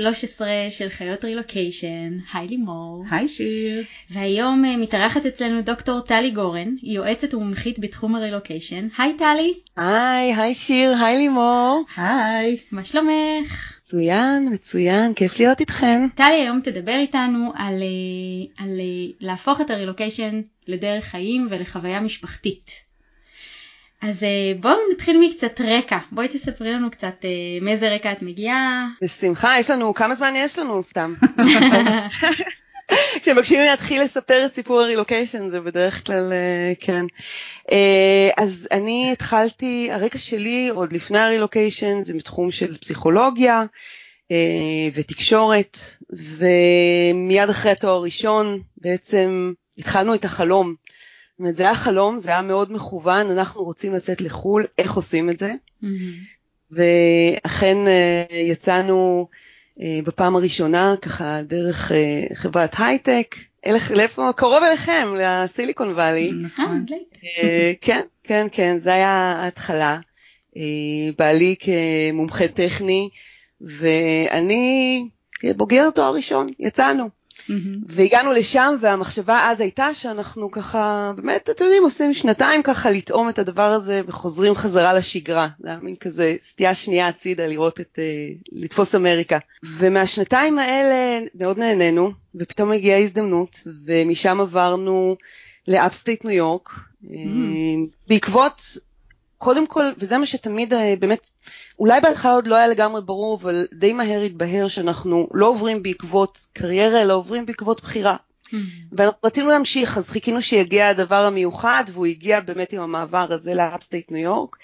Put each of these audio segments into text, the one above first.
ה-13 של חיות רילוקיישן, היי לימור. היי שיר. והיום uh, מתארחת אצלנו דוקטור טלי גורן, יועצת ומומחית בתחום הרילוקיישן. היי טלי. היי, היי שיר, היי לימור. היי. מה שלומך? מצוין, מצוין, כיף להיות איתכם. טלי היום תדבר איתנו על, uh, על uh, להפוך את הרילוקיישן לדרך חיים ולחוויה משפחתית. אז אה, בואו נתחיל מקצת רקע, בואי תספרי לנו קצת אה, מאיזה רקע את מגיעה. בשמחה, יש לנו, כמה זמן יש לנו סתם? כשמבקשים להתחיל לספר את סיפור הרילוקיישן זה בדרך כלל אה, כן. אז אני התחלתי, הרקע שלי עוד לפני הרילוקיישן זה מתחום של פסיכולוגיה ותקשורת ומיד אחרי התואר הראשון בעצם התחלנו את החלום זאת אומרת, זה היה חלום, זה היה מאוד מכוון, אנחנו רוצים לצאת לחו"ל, איך עושים את זה? Mm-hmm. ואכן אה, יצאנו אה, בפעם הראשונה, ככה דרך אה, חברת הייטק, לאיפה? קרוב אליכם, לסיליקון וואלי. נכון, כן, כן, כן, זה היה ההתחלה. בעלי כמומחה טכני, ואני כבוגר תואר ראשון, יצאנו. Mm-hmm. והגענו לשם והמחשבה אז הייתה שאנחנו ככה באמת אתם יודעים עושים שנתיים ככה לטעום את הדבר הזה וחוזרים חזרה לשגרה זה היה מין כזה סטייה שנייה הצידה לראות את uh, לתפוס אמריקה ומהשנתיים האלה מאוד נהנינו ופתאום הגיעה הזדמנות ומשם עברנו ל upstate ניו יורק mm-hmm. בעקבות קודם כל וזה מה שתמיד uh, באמת אולי בהתחלה עוד לא היה לגמרי ברור, אבל די מהר התבהר שאנחנו לא עוברים בעקבות קריירה, אלא עוברים בעקבות בחירה. Mm-hmm. ואנחנו רצינו להמשיך, אז חיכינו שיגיע הדבר המיוחד, והוא הגיע באמת עם המעבר הזה ל upstate ניו יורק,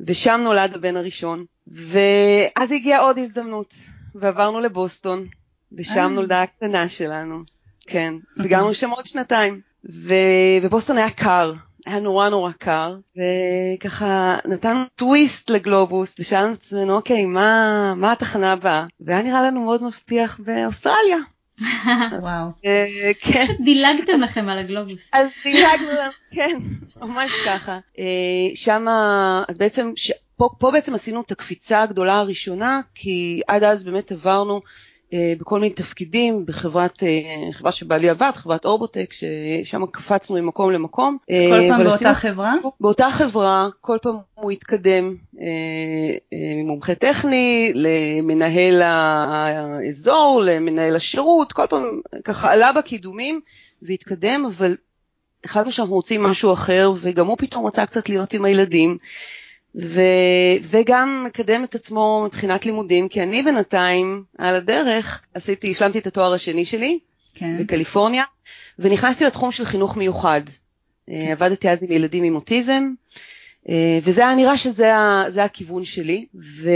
ושם נולד הבן הראשון. ואז הגיעה עוד הזדמנות, ועברנו לבוסטון, ושם אה. נולדה הקטנה שלנו. כן, וגרנו שם עוד שנתיים. ובוסטון היה קר, היה נורא נורא קר, וככה נתנו טוויסט לגלובוס, ושאלנו את עצמנו, אוקיי, מה, מה התחנה הבאה? והיה נראה לנו מאוד מבטיח באוסטרליה. וואו. אה, כן. דילגתם לכם על הגלובוס. אז דילגנו להם, כן, ממש ככה. אה, שמה, אז בעצם, פה, פה בעצם עשינו את הקפיצה הגדולה הראשונה, כי עד אז באמת עברנו בכל מיני תפקידים בחברת, אה, חברה שבעלי עבד, חברת אורבוטק, ששם קפצנו ממקום למקום. אה, כל פעם באותה חברה? באותה חברה, כל פעם הוא התקדם ממומחה טכני למנהל האזור, למנהל השירות, כל פעם ככה עלה בקידומים והתקדם, אבל החלטנו שאנחנו רוצים משהו אחר, וגם הוא פתאום רצה קצת להיות עם הילדים. ו, וגם מקדם את עצמו מבחינת לימודים, כי אני בינתיים על הדרך עשיתי, השלמתי את התואר השני שלי כן. בקליפורניה, ונכנסתי לתחום של חינוך מיוחד. אה, עבדתי אז עם ילדים עם אוטיזם, אה, וזה היה נראה שזה הכיוון שלי, ו,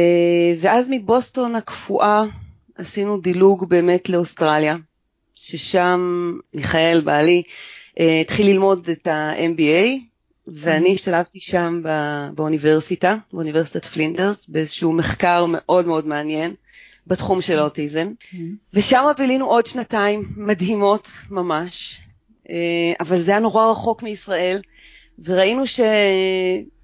ואז מבוסטון הקפואה עשינו דילוג באמת לאוסטרליה, ששם מיכאל בעלי אה, התחיל ללמוד את ה-MBA, ואני השתלבתי שם באוניברסיטה, באוניברסיטת פלינדרס, באיזשהו מחקר מאוד מאוד מעניין בתחום של האוטיזם, ושם בילינו עוד שנתיים מדהימות ממש, אה, אבל זה היה נורא רחוק מישראל, וראינו ש...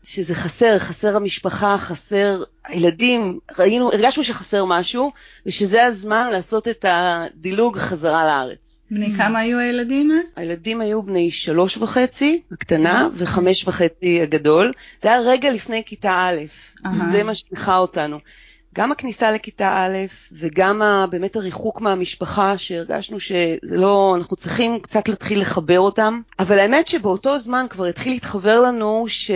שזה חסר, חסר המשפחה, חסר הילדים, ראינו, הרגשנו שחסר משהו, ושזה הזמן לעשות את הדילוג חזרה לארץ. בני כמה היו הילדים אז? הילדים היו בני שלוש וחצי, הקטנה, וחמש וחצי הגדול. זה היה רגע לפני כיתה א', וזה מה שהנחה אותנו. גם הכניסה לכיתה א', וגם באמת הריחוק מהמשפחה, שהרגשנו שזה לא, אנחנו צריכים קצת להתחיל לחבר אותם. אבל האמת שבאותו זמן כבר התחיל להתחבר לנו ש...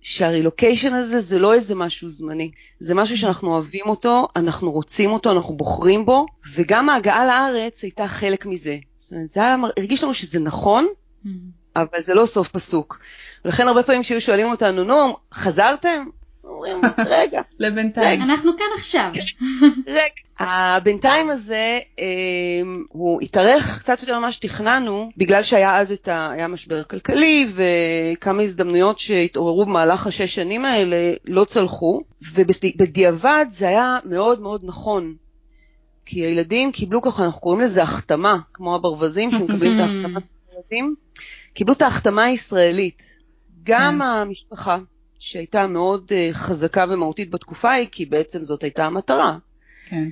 שהרילוקיישן הזה זה לא איזה משהו זמני. זה משהו שאנחנו אוהבים אותו, אנחנו רוצים אותו, אנחנו בוחרים בו, וגם ההגעה לארץ הייתה חלק מזה. זאת אומרת, זה היה, הרגיש לנו שזה נכון, mm-hmm. אבל זה לא סוף פסוק. ולכן הרבה פעמים כשהיו שואלים אותנו, נו, חזרתם? אומרים, רגע. לבינתיים. אנחנו כאן עכשיו. רגע. הבינתיים הזה, אמ, הוא התארך קצת יותר ממה שתכננו, בגלל שהיה אז את ה... היה משבר כלכלי וכמה הזדמנויות שהתעוררו במהלך השש שנים האלה לא צלחו, ובדיעבד זה היה מאוד מאוד נכון. כי הילדים קיבלו ככה, אנחנו קוראים לזה החתמה, כמו הברווזים שמקבלים את ההחתמה של הילדים, קיבלו את ההחתמה הישראלית. גם כן. המשפחה, שהייתה מאוד uh, חזקה ומהותית בתקופה ההיא, כי בעצם זאת הייתה המטרה. כן.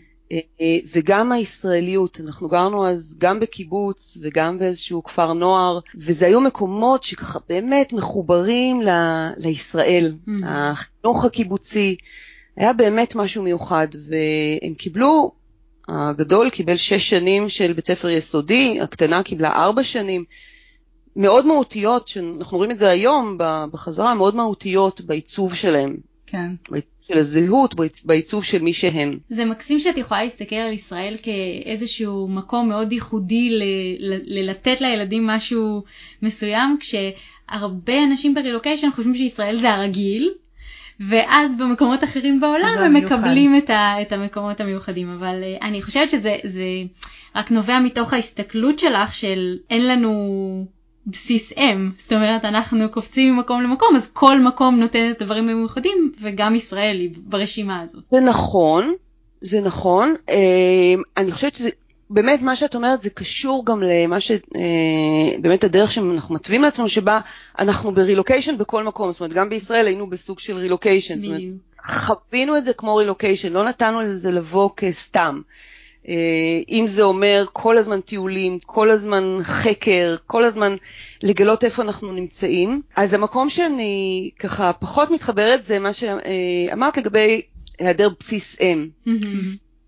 וגם הישראליות, אנחנו גרנו אז גם בקיבוץ וגם באיזשהו כפר נוער, וזה היו מקומות שככה באמת מחוברים ל, לישראל, mm-hmm. החינוך הקיבוצי, היה באמת משהו מיוחד, והם קיבלו, הגדול קיבל שש שנים של בית ספר יסודי, הקטנה קיבלה ארבע שנים. מאוד מהותיות, שאנחנו רואים את זה היום בחזרה, מאוד מהותיות בעיצוב שלהם. כן. של הזהות, בעיצוב של מי שהם. זה מקסים שאת יכולה להסתכל על ישראל כאיזשהו מקום מאוד ייחודי ללתת לילדים משהו מסוים, כשהרבה אנשים ברילוקיישן חושבים שישראל זה הרגיל, ואז במקומות אחרים בעולם הם מקבלים את, ה, את המקומות המיוחדים, אבל uh, אני חושבת שזה רק נובע מתוך ההסתכלות שלך של אין לנו בסיס אם, זאת אומרת אנחנו קופצים ממקום למקום אז כל מקום נותן את הדברים המיוחדים וגם ישראל היא ברשימה הזאת. זה נכון, זה נכון, אה, אני חושבת שזה באמת מה שאת אומרת זה קשור גם למה ש... אה, באמת הדרך שאנחנו מתווים לעצמנו שבה אנחנו ברילוקיישן בכל מקום, זאת אומרת גם בישראל היינו בסוג של רילוקיישן, זאת אומרת חווינו את זה כמו רילוקיישן, לא נתנו לזה לבוא כסתם. אה, אם זה אומר כל הזמן טיולים, כל הזמן חקר, כל הזמן לגלות איפה אנחנו נמצאים. אז המקום שאני ככה פחות מתחברת זה מה שאמרת לגבי היעדר בסיס אם. Mm-hmm.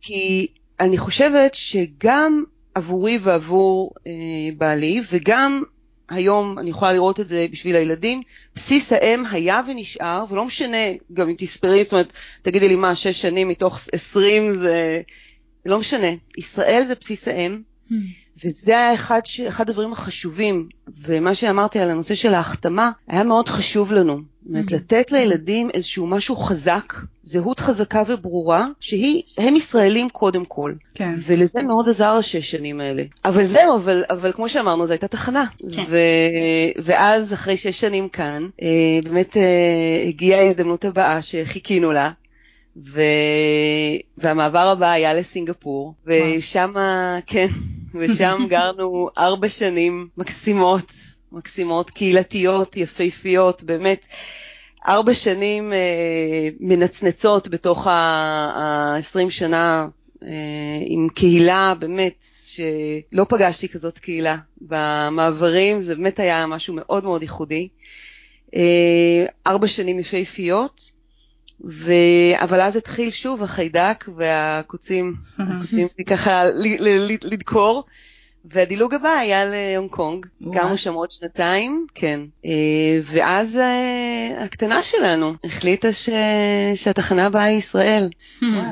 כי אני חושבת שגם עבורי ועבור אה, בעלי, וגם היום אני יכולה לראות את זה בשביל הילדים, בסיס האם היה ונשאר, ולא משנה גם אם תספרי, זאת אומרת, תגידי לי מה, שש שנים מתוך עשרים זה לא משנה, ישראל זה בסיס האם, hmm. וזה היה אחד, ש... אחד הדברים החשובים, ומה שאמרתי על הנושא של ההחתמה, היה מאוד חשוב לנו. זאת אומרת, hmm. לתת לילדים איזשהו משהו חזק, זהות חזקה וברורה, שהם ישראלים קודם כל. כן. ולזה מאוד עזר השש שנים האלה. אבל זהו, אבל, אבל כמו שאמרנו, זו הייתה תחנה. כן. ו... ואז, אחרי שש שנים כאן, אה, באמת אה, הגיעה ההזדמנות הבאה שחיכינו לה, ו... והמעבר הבא היה לסינגפור, ושם, כן, ושם גרנו ארבע שנים מקסימות, מקסימות, קהילתיות, יפהפיות, באמת. ארבע שנים אה, מנצנצות בתוך ה-20 שנה אה, עם קהילה, באמת, שלא פגשתי כזאת קהילה במעברים, זה באמת היה משהו מאוד מאוד ייחודי. אה, ארבע שנים יפהפיות, ו... אבל אז התחיל שוב החיידק והקוצים, הקוצים ככה לדקור, והדילוג הבא היה להונג קונג, גרנו שם עוד שנתיים, כן. אה, ואז אה, הקטנה שלנו החליטה ש... שהתחנה הבאה היא ישראל,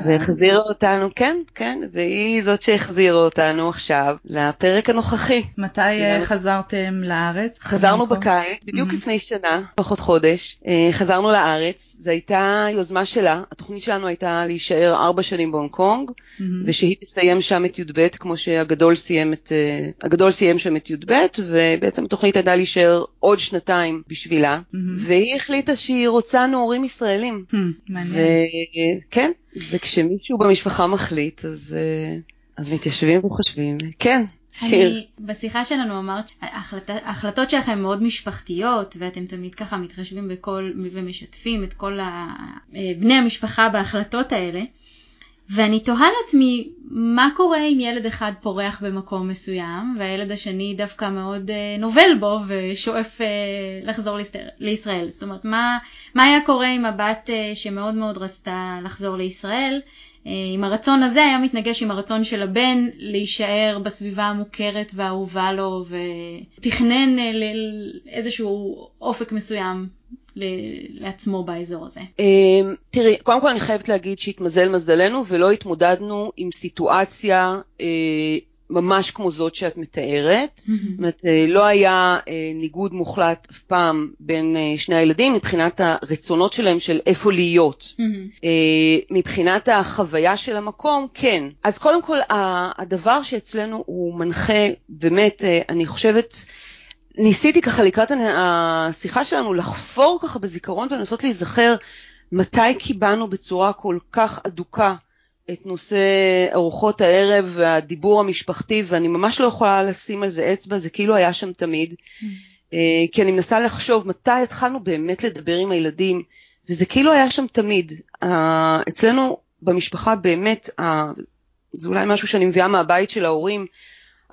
והחזירה אותנו, כן, כן, והיא זאת שהחזירה אותנו עכשיו לפרק הנוכחי. מתי אה, חזרתם לארץ? חזרנו בקיץ, בדיוק לפני שנה, פחות חודש, חזרנו לארץ, זו הייתה יוזמה שלה, התוכנית שלנו הייתה להישאר ארבע שנים בהונג קונג, ושהיא תסיים שם את י"ב, כמו שהגדול סיים את... הגדול סיים שם את י"ב, ובעצם התוכנית הייתה להישאר עוד שנתיים בשבילה, mm-hmm. והיא החליטה שהיא רוצה נעורים ישראלים. Mm, מעניין. כן, וכשמישהו במשפחה מחליט, אז, אה, אז מתיישבים וחושבים, כן. שיר. אני, בשיחה שלנו אמרת, ההחלטות שלכם מאוד משפחתיות, ואתם תמיד ככה מתחשבים בכל, ומשתפים את כל ה, אה, בני המשפחה בהחלטות האלה. ואני תוהה לעצמי מה קורה אם ילד אחד פורח במקום מסוים והילד השני דווקא מאוד uh, נובל בו ושואף uh, לחזור לישראל. זאת אומרת, מה, מה היה קורה עם הבת uh, שמאוד מאוד רצתה לחזור לישראל, uh, אם הרצון הזה היה מתנגש עם הרצון של הבן להישאר בסביבה המוכרת והאהובה לו ותכנן uh, לאיזשהו אופק מסוים לעצמו באזור הזה? אמ, תראי, קודם כל אני חייבת להגיד שהתמזל מזלנו ולא התמודדנו עם סיטואציה אה, ממש כמו זאת שאת מתארת. זאת אומרת, אה, לא היה אה, ניגוד מוחלט אף פעם בין שני הילדים מבחינת הרצונות שלהם של איפה להיות. מבחינת החוויה של המקום, כן. אז קודם כל, הדבר שאצלנו הוא מנחה, באמת, אני חושבת, ניסיתי ככה לקראת השיחה שלנו לחפור ככה בזיכרון ולנסות להיזכר מתי קיבלנו בצורה כל כך אדוקה את נושא ארוחות הערב והדיבור המשפחתי ואני ממש לא יכולה לשים על זה אצבע, זה כאילו היה שם תמיד. Mm. אה, כי אני מנסה לחשוב מתי התחלנו באמת לדבר עם הילדים וזה כאילו היה שם תמיד. אצלנו במשפחה באמת זה אולי משהו שאני מביאה מהבית של ההורים,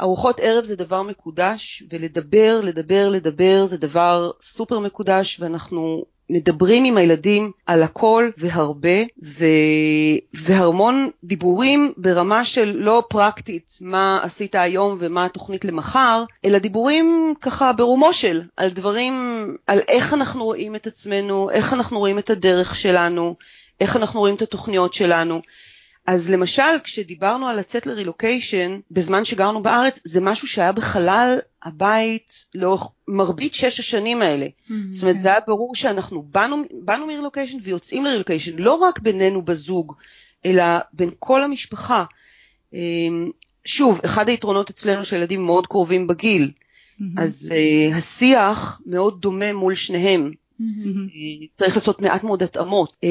ארוחות ערב זה דבר מקודש, ולדבר, לדבר, לדבר זה דבר סופר מקודש, ואנחנו מדברים עם הילדים על הכל והרבה, ו... והמון דיבורים ברמה של לא פרקטית, מה עשית היום ומה התוכנית למחר, אלא דיבורים ככה ברומו של, על דברים, על איך אנחנו רואים את עצמנו, איך אנחנו רואים את הדרך שלנו, איך אנחנו רואים את התוכניות שלנו. אז למשל, כשדיברנו על לצאת לרילוקיישן בזמן שגרנו בארץ, זה משהו שהיה בחלל הבית לאורך מרבית שש השנים האלה. Mm-hmm. זאת אומרת, זה היה ברור שאנחנו באנו, באנו מרילוקיישן ויוצאים לרילוקיישן, לא רק בינינו בזוג, אלא בין כל המשפחה. אמ, שוב, אחד היתרונות אצלנו שהילדים מאוד קרובים בגיל, mm-hmm. אז uh, השיח מאוד דומה מול שניהם. Mm-hmm. צריך לעשות מעט מאוד התאמות, אה,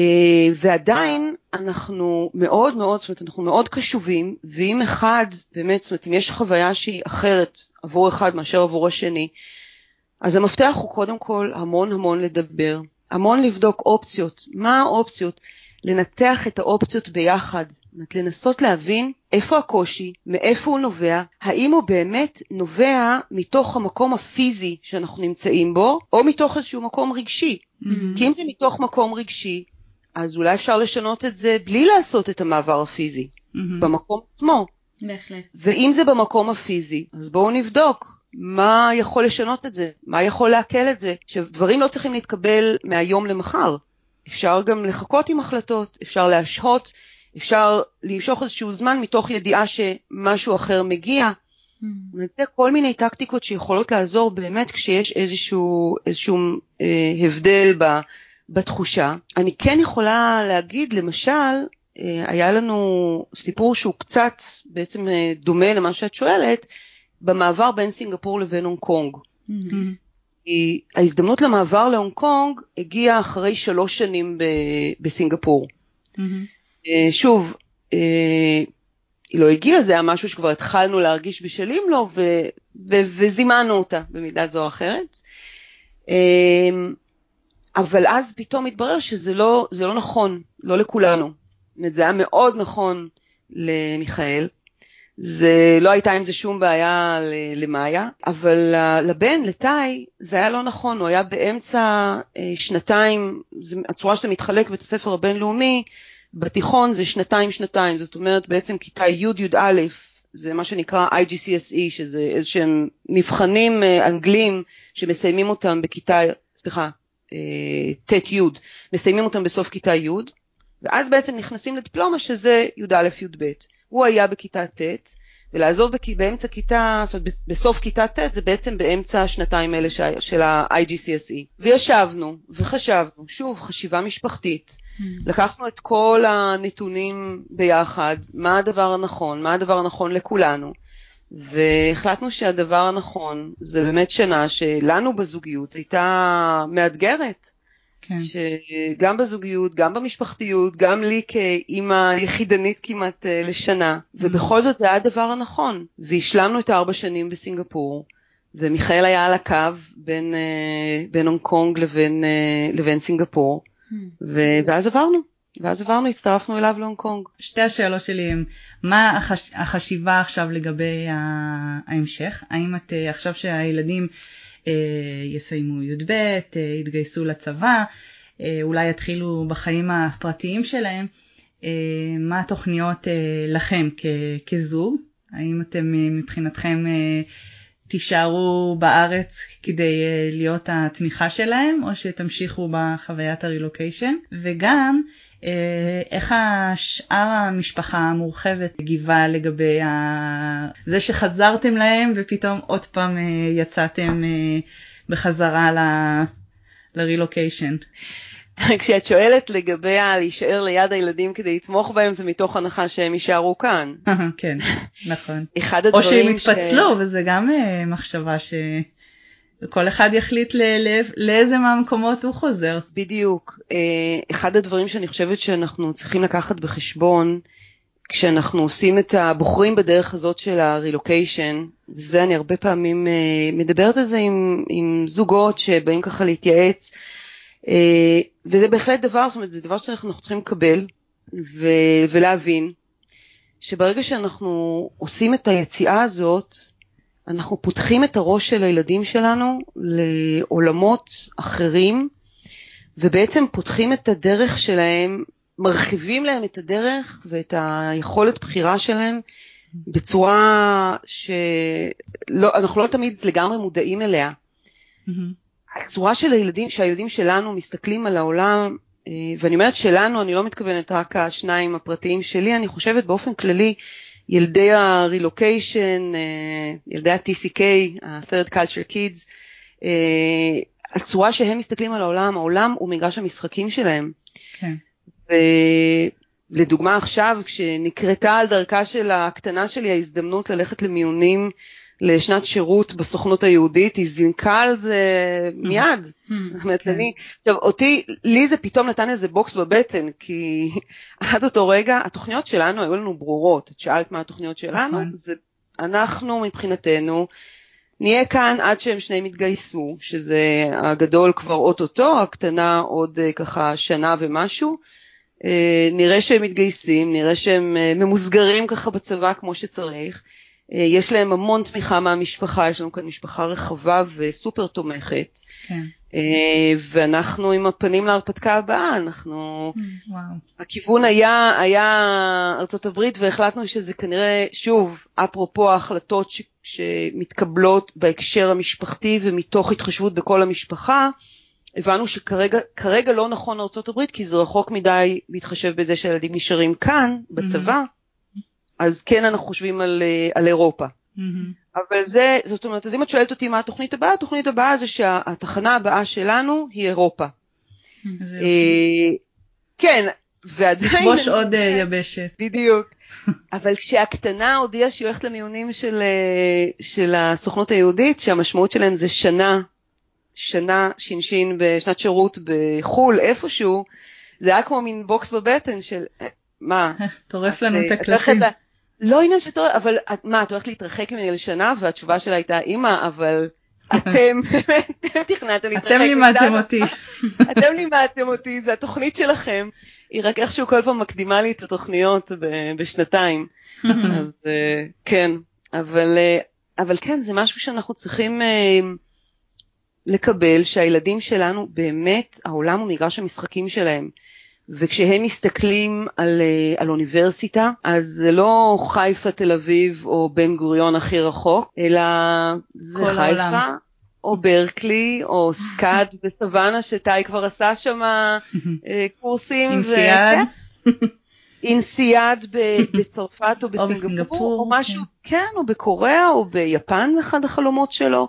ועדיין אנחנו מאוד מאוד, זאת אומרת אנחנו מאוד קשובים, ואם אחד באמת, זאת אומרת אם יש חוויה שהיא אחרת עבור אחד מאשר עבור השני, אז המפתח הוא קודם כל המון המון לדבר, המון לבדוק אופציות, מה האופציות, לנתח את האופציות ביחד, זאת לנסות להבין איפה הקושי, מאיפה הוא נובע, האם הוא באמת נובע מתוך המקום הפיזי שאנחנו נמצאים בו, או מתוך איזשהו מקום רגשי. Mm-hmm. כי אם זה מתוך מקום רגשי, אז אולי אפשר לשנות את זה בלי לעשות את המעבר הפיזי, mm-hmm. במקום עצמו. בהחלט. ואם זה במקום הפיזי, אז בואו נבדוק מה יכול לשנות את זה, מה יכול לעכל את זה, שדברים לא צריכים להתקבל מהיום למחר. אפשר גם לחכות עם החלטות, אפשר להשהות, אפשר למשוך איזשהו זמן מתוך ידיעה שמשהו אחר מגיע. Mm. זה כל מיני טקטיקות שיכולות לעזור באמת כשיש איזשהו, איזשהו אה, הבדל ב, בתחושה. אני כן יכולה להגיד, למשל, אה, היה לנו סיפור שהוא קצת בעצם אה, דומה למה שאת שואלת, במעבר בין סינגפור לבין הונג קונג. Mm-hmm. כי ההזדמנות למעבר להונג קונג הגיעה אחרי שלוש שנים בסינגפור. Mm-hmm. שוב, אה, היא לא הגיעה, זה היה משהו שכבר התחלנו להרגיש בשלים לו, ו- ו- וזימנו אותה במידה זו או אחרת. אה, אבל אז פתאום התברר שזה לא, לא נכון, לא לכולנו. זאת זה היה מאוד נכון למיכאל, זה לא הייתה עם זה שום בעיה למאיה, אבל לבן, לטאי, זה היה לא נכון, הוא היה באמצע אה, שנתיים, הצורה שזה מתחלק בבית הספר הבינלאומי, בתיכון זה שנתיים שנתיים, זאת אומרת בעצם כיתה י'-י"א, זה מה שנקרא IGCSE, שזה איזה שהם מבחנים אה, אנגלים שמסיימים אותם בכיתה, סליחה, אה, ט'-י', מסיימים אותם בסוף כיתה י', ואז בעצם נכנסים לדיפלומה שזה י"א-י"ב. הוא היה בכיתה ט', ולעזוב. באמצע כיתה, זאת אומרת בסוף כיתה ט' זה בעצם באמצע השנתיים האלה. של ה-IGCSE. וישבנו וחשבנו, שוב, חשיבה משפחתית. לקחנו את כל הנתונים ביחד, מה הדבר הנכון, מה הדבר הנכון לכולנו, והחלטנו שהדבר הנכון זה באמת שנה שלנו בזוגיות הייתה מאתגרת. כן. שגם בזוגיות, גם במשפחתיות, גם לי כאימא יחידנית כמעט אה, לשנה, ובכל זאת זה היה הדבר הנכון. והשלמנו את הארבע שנים בסינגפור, ומיכאל היה על הקו בין, אה, בין הונג קונג לבין, אה, לבין סינגפור, ו, ואז עברנו. ואז עברנו, הצטרפנו אליו להונג קונג. שתי השאלות שלי הן, מה החש... החשיבה עכשיו לגבי ההמשך? האם את, עכשיו שהילדים אה, יסיימו י"ב, אה, יתגייסו לצבא, אה, אולי יתחילו בחיים הפרטיים שלהם. מה התוכניות לכם כזוג? האם אתם מבחינתכם תישארו בארץ כדי להיות התמיכה שלהם, או שתמשיכו בחוויית הרילוקיישן? וגם, אה, איך השאר המשפחה המורחבת הגיבה לגבי זה שחזרתם להם ופתאום עוד פעם אה, יצאתם אה, בחזרה לרילוקיישן? כשאת שואלת לגבי להישאר ליד הילדים כדי לתמוך בהם זה מתוך הנחה שהם יישארו כאן. כן, נכון. אחד הדברים ש... או שהם יתפצלו. וזה גם מחשבה ש... וכל אחד יחליט ל- ל- לאיזה מהמקומות הוא חוזר. בדיוק. אה, אחד הדברים שאני חושבת שאנחנו צריכים לקחת בחשבון, כשאנחנו עושים את הבוחרים בדרך הזאת של הרילוקיישן, וזה אני הרבה פעמים אה, מדברת על זה עם, עם זוגות שבאים ככה להתייעץ, אה, וזה בהחלט דבר, זאת אומרת, זה דבר שאנחנו צריכים לקבל ו- ולהבין, שברגע שאנחנו עושים את היציאה הזאת, אנחנו פותחים את הראש של הילדים שלנו לעולמות אחרים, ובעצם פותחים את הדרך שלהם, מרחיבים להם את הדרך ואת היכולת בחירה שלהם בצורה שאנחנו לא תמיד לגמרי מודעים אליה. Mm-hmm. הצורה של הילדים, שהילדים שלנו מסתכלים על העולם, אה, ואני אומרת שלנו, אני לא מתכוונת רק השניים הפרטיים שלי, אני חושבת באופן כללי, ילדי הרילוקיישן, אה, ילדי ה-TCK, ה-third culture kids, אה, הצורה שהם מסתכלים על העולם, העולם הוא מגרש המשחקים שלהם. כן. ולדוגמה עכשיו, כשנקרתה על דרכה של הקטנה שלי ההזדמנות ללכת למיונים לשנת שירות בסוכנות היהודית, היא זינקה על זה מיד. זאת אומרת, כן. אני, עכשיו, אותי, לי זה פתאום נתן איזה בוקס בבטן, כי עד אותו רגע, התוכניות שלנו היו לנו ברורות. את שאלת מה התוכניות שלנו, נכון. זה, אנחנו מבחינתנו, נהיה כאן עד שהם שניהם יתגייסו, שזה הגדול כבר אוטוטו, הקטנה עוד אה, ככה שנה ומשהו. אה, נראה שהם מתגייסים, נראה שהם אה, ממוסגרים ככה בצבא כמו שצריך. יש להם המון תמיכה מהמשפחה, יש לנו כאן משפחה רחבה וסופר תומכת. כן. ואנחנו עם הפנים להרפתקה הבאה, אנחנו... Mm, וואו. הכיוון היה, היה הברית והחלטנו שזה כנראה, שוב, אפרופו ההחלטות ש... שמתקבלות בהקשר המשפחתי ומתוך התחשבות בכל המשפחה, הבנו שכרגע לא נכון ארה"ב כי זה רחוק מדי להתחשב בזה שהילדים נשארים כאן בצבא, mm-hmm. אז כן אנחנו חושבים על, אה, על אירופה. Mm-hmm. אבל זה, זאת אומרת, אז אם את שואלת אותי מה התוכנית הבאה, התוכנית הבאה זה שהתחנה הבאה שלנו היא אירופה. Mm-hmm. כן, ועדיין... לכבוש עוד אה, יבשת. בדיוק. אבל כשהקטנה הודיעה שהיא הולכת למיונים של, אה, של הסוכנות היהודית, שהמשמעות שלהם זה שנה, שנה ש"ש בשנת שירות בחו"ל, איפשהו, זה היה כמו מין בוקס בבטן של, אה, מה? טורף לנו את הקלפים. לא עניין שטורף, אבל מה, את הולכת להתרחק ממני לשנה? והתשובה שלה הייתה, אמא, אבל אתם, אתם תכננתם להתרחק. אתם לימדתם אותי. אתם לימדתם אותי, זה התוכנית שלכם. היא רק איכשהו כל פעם מקדימה לי את התוכניות בשנתיים. אז אה, כן, אבל, אה, אבל כן, זה משהו שאנחנו צריכים אה, לקבל, שהילדים שלנו באמת, העולם הוא מגרש המשחקים שלהם. וכשהם מסתכלים על, על אוניברסיטה, אז זה לא חיפה, תל אביב או בן גוריון הכי רחוק, אלא זה חיפה, העולם. או ברקלי, או סקאד בסוואנה, שטאי כבר עשה שם אה, קורסים. אינסיאד. אינסיאד בצרפת או בסינגפור, או משהו, כן. כן, או בקוריאה, או ביפן, אחד החלומות שלו.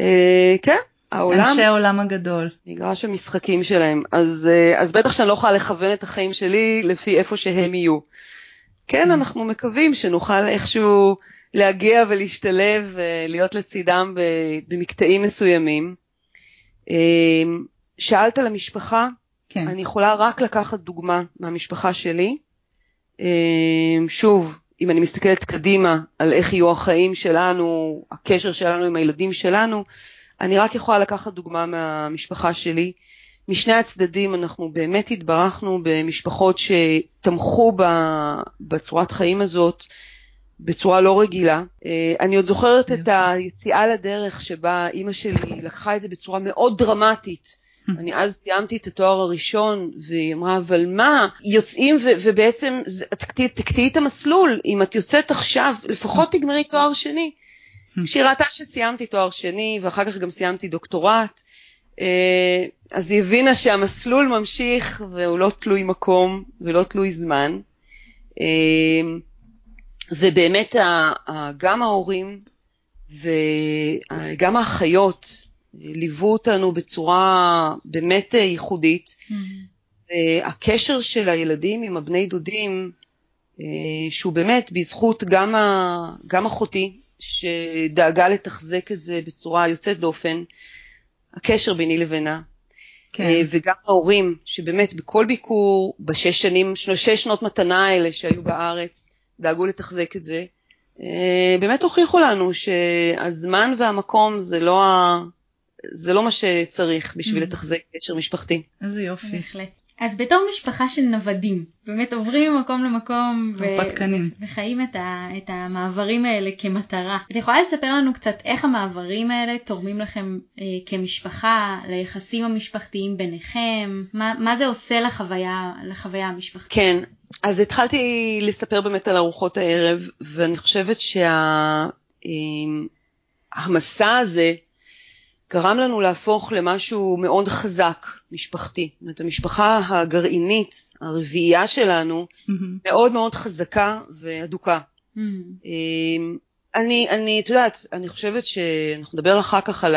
אה, כן, העולם. אנשי העולם הגדול. מגרש המשחקים שלהם. אז, אה, אז בטח שאני לא יכולה לכוון את החיים שלי לפי איפה שהם יהיו. כן, mm. אנחנו מקווים שנוכל איכשהו להגיע ולהשתלב ולהיות לצידם במקטעים מסוימים. אמ, שאלת על המשפחה, כן. אני יכולה רק לקחת דוגמה מהמשפחה שלי. שוב, אם אני מסתכלת קדימה על איך יהיו החיים שלנו, הקשר שלנו עם הילדים שלנו, אני רק יכולה לקחת דוגמה מהמשפחה שלי. משני הצדדים אנחנו באמת התברכנו במשפחות שתמכו בצורת חיים הזאת, בצורה לא רגילה. אה, אני עוד זוכרת את היציאה לדרך שבה אימא שלי לקחה את זה בצורה מאוד דרמטית. אני אז סיימתי את התואר הראשון, והיא אמרה, אבל מה, יוצאים ו- ובעצם תקטעי את המסלול, אם את יוצאת עכשיו, לפחות תגמרי תואר שני. כשהיא ראתה שסיימתי תואר שני, ואחר כך גם סיימתי דוקטורט, אה, אז היא הבינה שהמסלול ממשיך, והוא לא תלוי מקום ולא תלוי זמן. אה, ובאמת גם ההורים וגם האחיות ליוו אותנו בצורה באמת ייחודית. Mm-hmm. הקשר של הילדים עם הבני דודים, אה, שהוא באמת בזכות גם, ה, גם אחותי, שדאגה לתחזק את זה בצורה יוצאת דופן, הקשר ביני לבינה, כן. אה, וגם ההורים, שבאמת בכל ביקור, בשש שנים, שש שנות מתנה האלה שהיו בארץ, דאגו לתחזק את זה, אה, באמת הוכיחו לנו שהזמן והמקום זה לא, ה... זה לא מה שצריך בשביל mm. לתחזק קשר משפחתי. איזה יופי. בהחלט. אז בתור משפחה של נוודים, באמת עוברים ממקום למקום ו-. וחיים את, ה- את המעברים האלה כמטרה. את יכולה לספר לנו קצת איך המעברים האלה תורמים לכם אה, כמשפחה, ליחסים המשפחתיים ביניכם, מה, מה זה עושה לחוויה, לחוויה המשפחתית? כן, אז התחלתי לספר באמת על ארוחות הערב, ואני חושבת שהמסע הזה גרם לנו להפוך למשהו מאוד חזק, משפחתי. זאת אומרת, המשפחה הגרעינית, הרביעייה שלנו, מאוד מאוד חזקה והדוקה. Mm, אמ, אני, אני, את יודעת, אני חושבת שאנחנו נדבר אחר כך על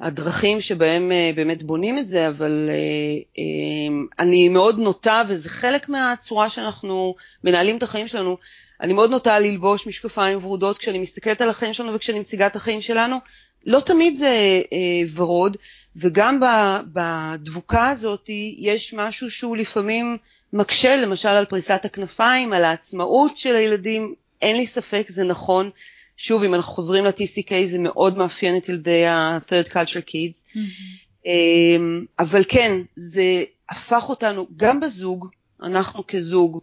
הדרכים שבהם אה, באמת בונים את זה, אבל אה, אמ, אני מאוד נוטה, וזה חלק מהצורה שאנחנו מנהלים את החיים שלנו, אני מאוד נוטה ללבוש משקפיים ורודות כשאני מסתכלת על החיים שלנו וכשאני מציגה את החיים שלנו. לא תמיד זה אה, ורוד, וגם בדבוקה הזאת יש משהו שהוא לפעמים מקשה, למשל על פריסת הכנפיים, על העצמאות של הילדים, אין לי ספק, זה נכון. שוב, אם אנחנו חוזרים ל-TCK, זה מאוד מאפיין את ילדי ה-third culture kids. mm, אמ, אבל כן, זה הפך אותנו, גם בזוג, אנחנו כזוג,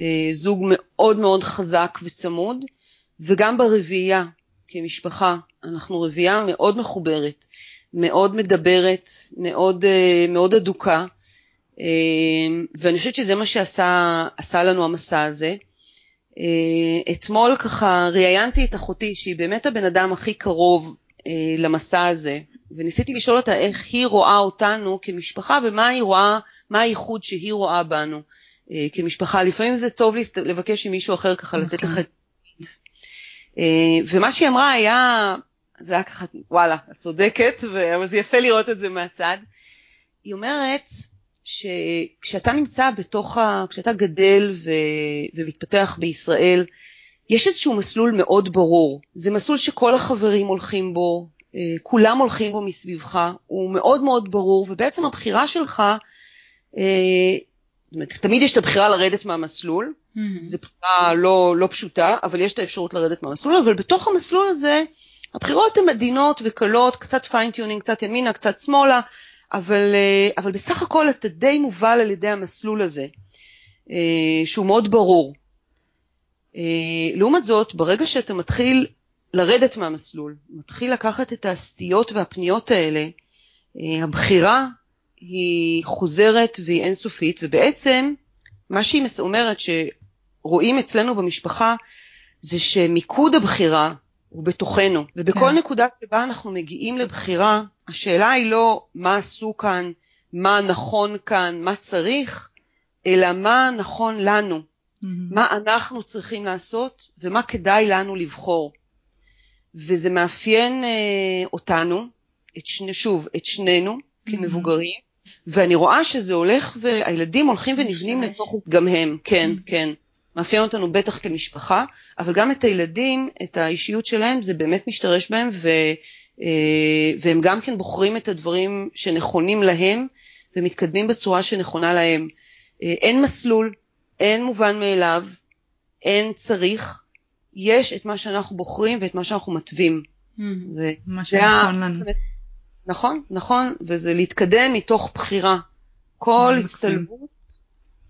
אה, זוג מאוד מאוד חזק וצמוד, וגם ברביעייה, כמשפחה, אנחנו רביעייה מאוד מחוברת, מאוד מדברת, מאוד, אה, מאוד אדוקה, אמ, ואני חושבת שזה מה שעשה עשה לנו המסע הזה. אה, אתמול ככה ראיינתי את אחותי, שהיא באמת הבן אדם הכי קרוב אה, למסע הזה, וניסיתי לשאול אותה איך היא רואה אותנו כמשפחה ומה היא רואה, מה הייחוד שהיא רואה בנו אה, כמשפחה. לפעמים זה טוב לבקש ממישהו אחר ככה לתת נכון. לך את... אה, ומה שהיא אמרה היה, זה היה ככה, וואלה, את צודקת, אבל זה יפה לראות את זה מהצד. היא אומרת שכשאתה נמצא בתוך ה... כשאתה גדל ו... ומתפתח בישראל, יש איזשהו מסלול מאוד ברור. זה מסלול שכל החברים הולכים בו, אה, כולם הולכים בו מסביבך, הוא מאוד מאוד ברור, ובעצם הבחירה שלך, אה, זאת אומרת, תמיד יש את הבחירה לרדת מהמסלול, mm, זו בחירה לא, לא פשוטה, אבל יש את האפשרות לרדת מהמסלול, אבל בתוך המסלול הזה, הבחירות הן עדינות וקלות, קצת fine-tuning, קצת ימינה, קצת שמאלה, אבל, אה, אבל בסך הכל אתה די מובל על ידי המסלול הזה, אה, שהוא מאוד ברור. אה, לעומת זאת, ברגע שאתה מתחיל לרדת מהמסלול, מתחיל לקחת את הסטיות והפניות האלה, הבחירה היא חוזרת והיא אינסופית, ובעצם מה שהיא אומרת שרואים אצלנו במשפחה זה שמיקוד הבחירה הוא בתוכנו, ובכל כן. נקודה שבה אנחנו מגיעים לבחירה, השאלה היא לא מה עשו כאן, מה נכון כאן, מה צריך, אלא מה נכון לנו, מה אנחנו צריכים לעשות ומה כדאי לנו לבחור. וזה מאפיין אה, אותנו, את שני, שוב, את שנינו כמבוגרים, ואני רואה שזה הולך והילדים הולכים ונבנים. לתוך, גם הם, כן, כן. מאפיין אותנו בטח כמשפחה, אבל גם את הילדים, את האישיות שלהם, זה באמת משתרש בהם, ו, אה, והם גם כן בוחרים את הדברים שנכונים להם, ומתקדמים בצורה שנכונה להם. אה, אין מסלול, אין מובן מאליו, אין צריך, יש את מה שאנחנו בוחרים ואת מה שאנחנו מתווים. mm. ו- מה שנכון לנו. נכון, נכון, וזה להתקדם מתוך בחירה. כל. הצטלבות,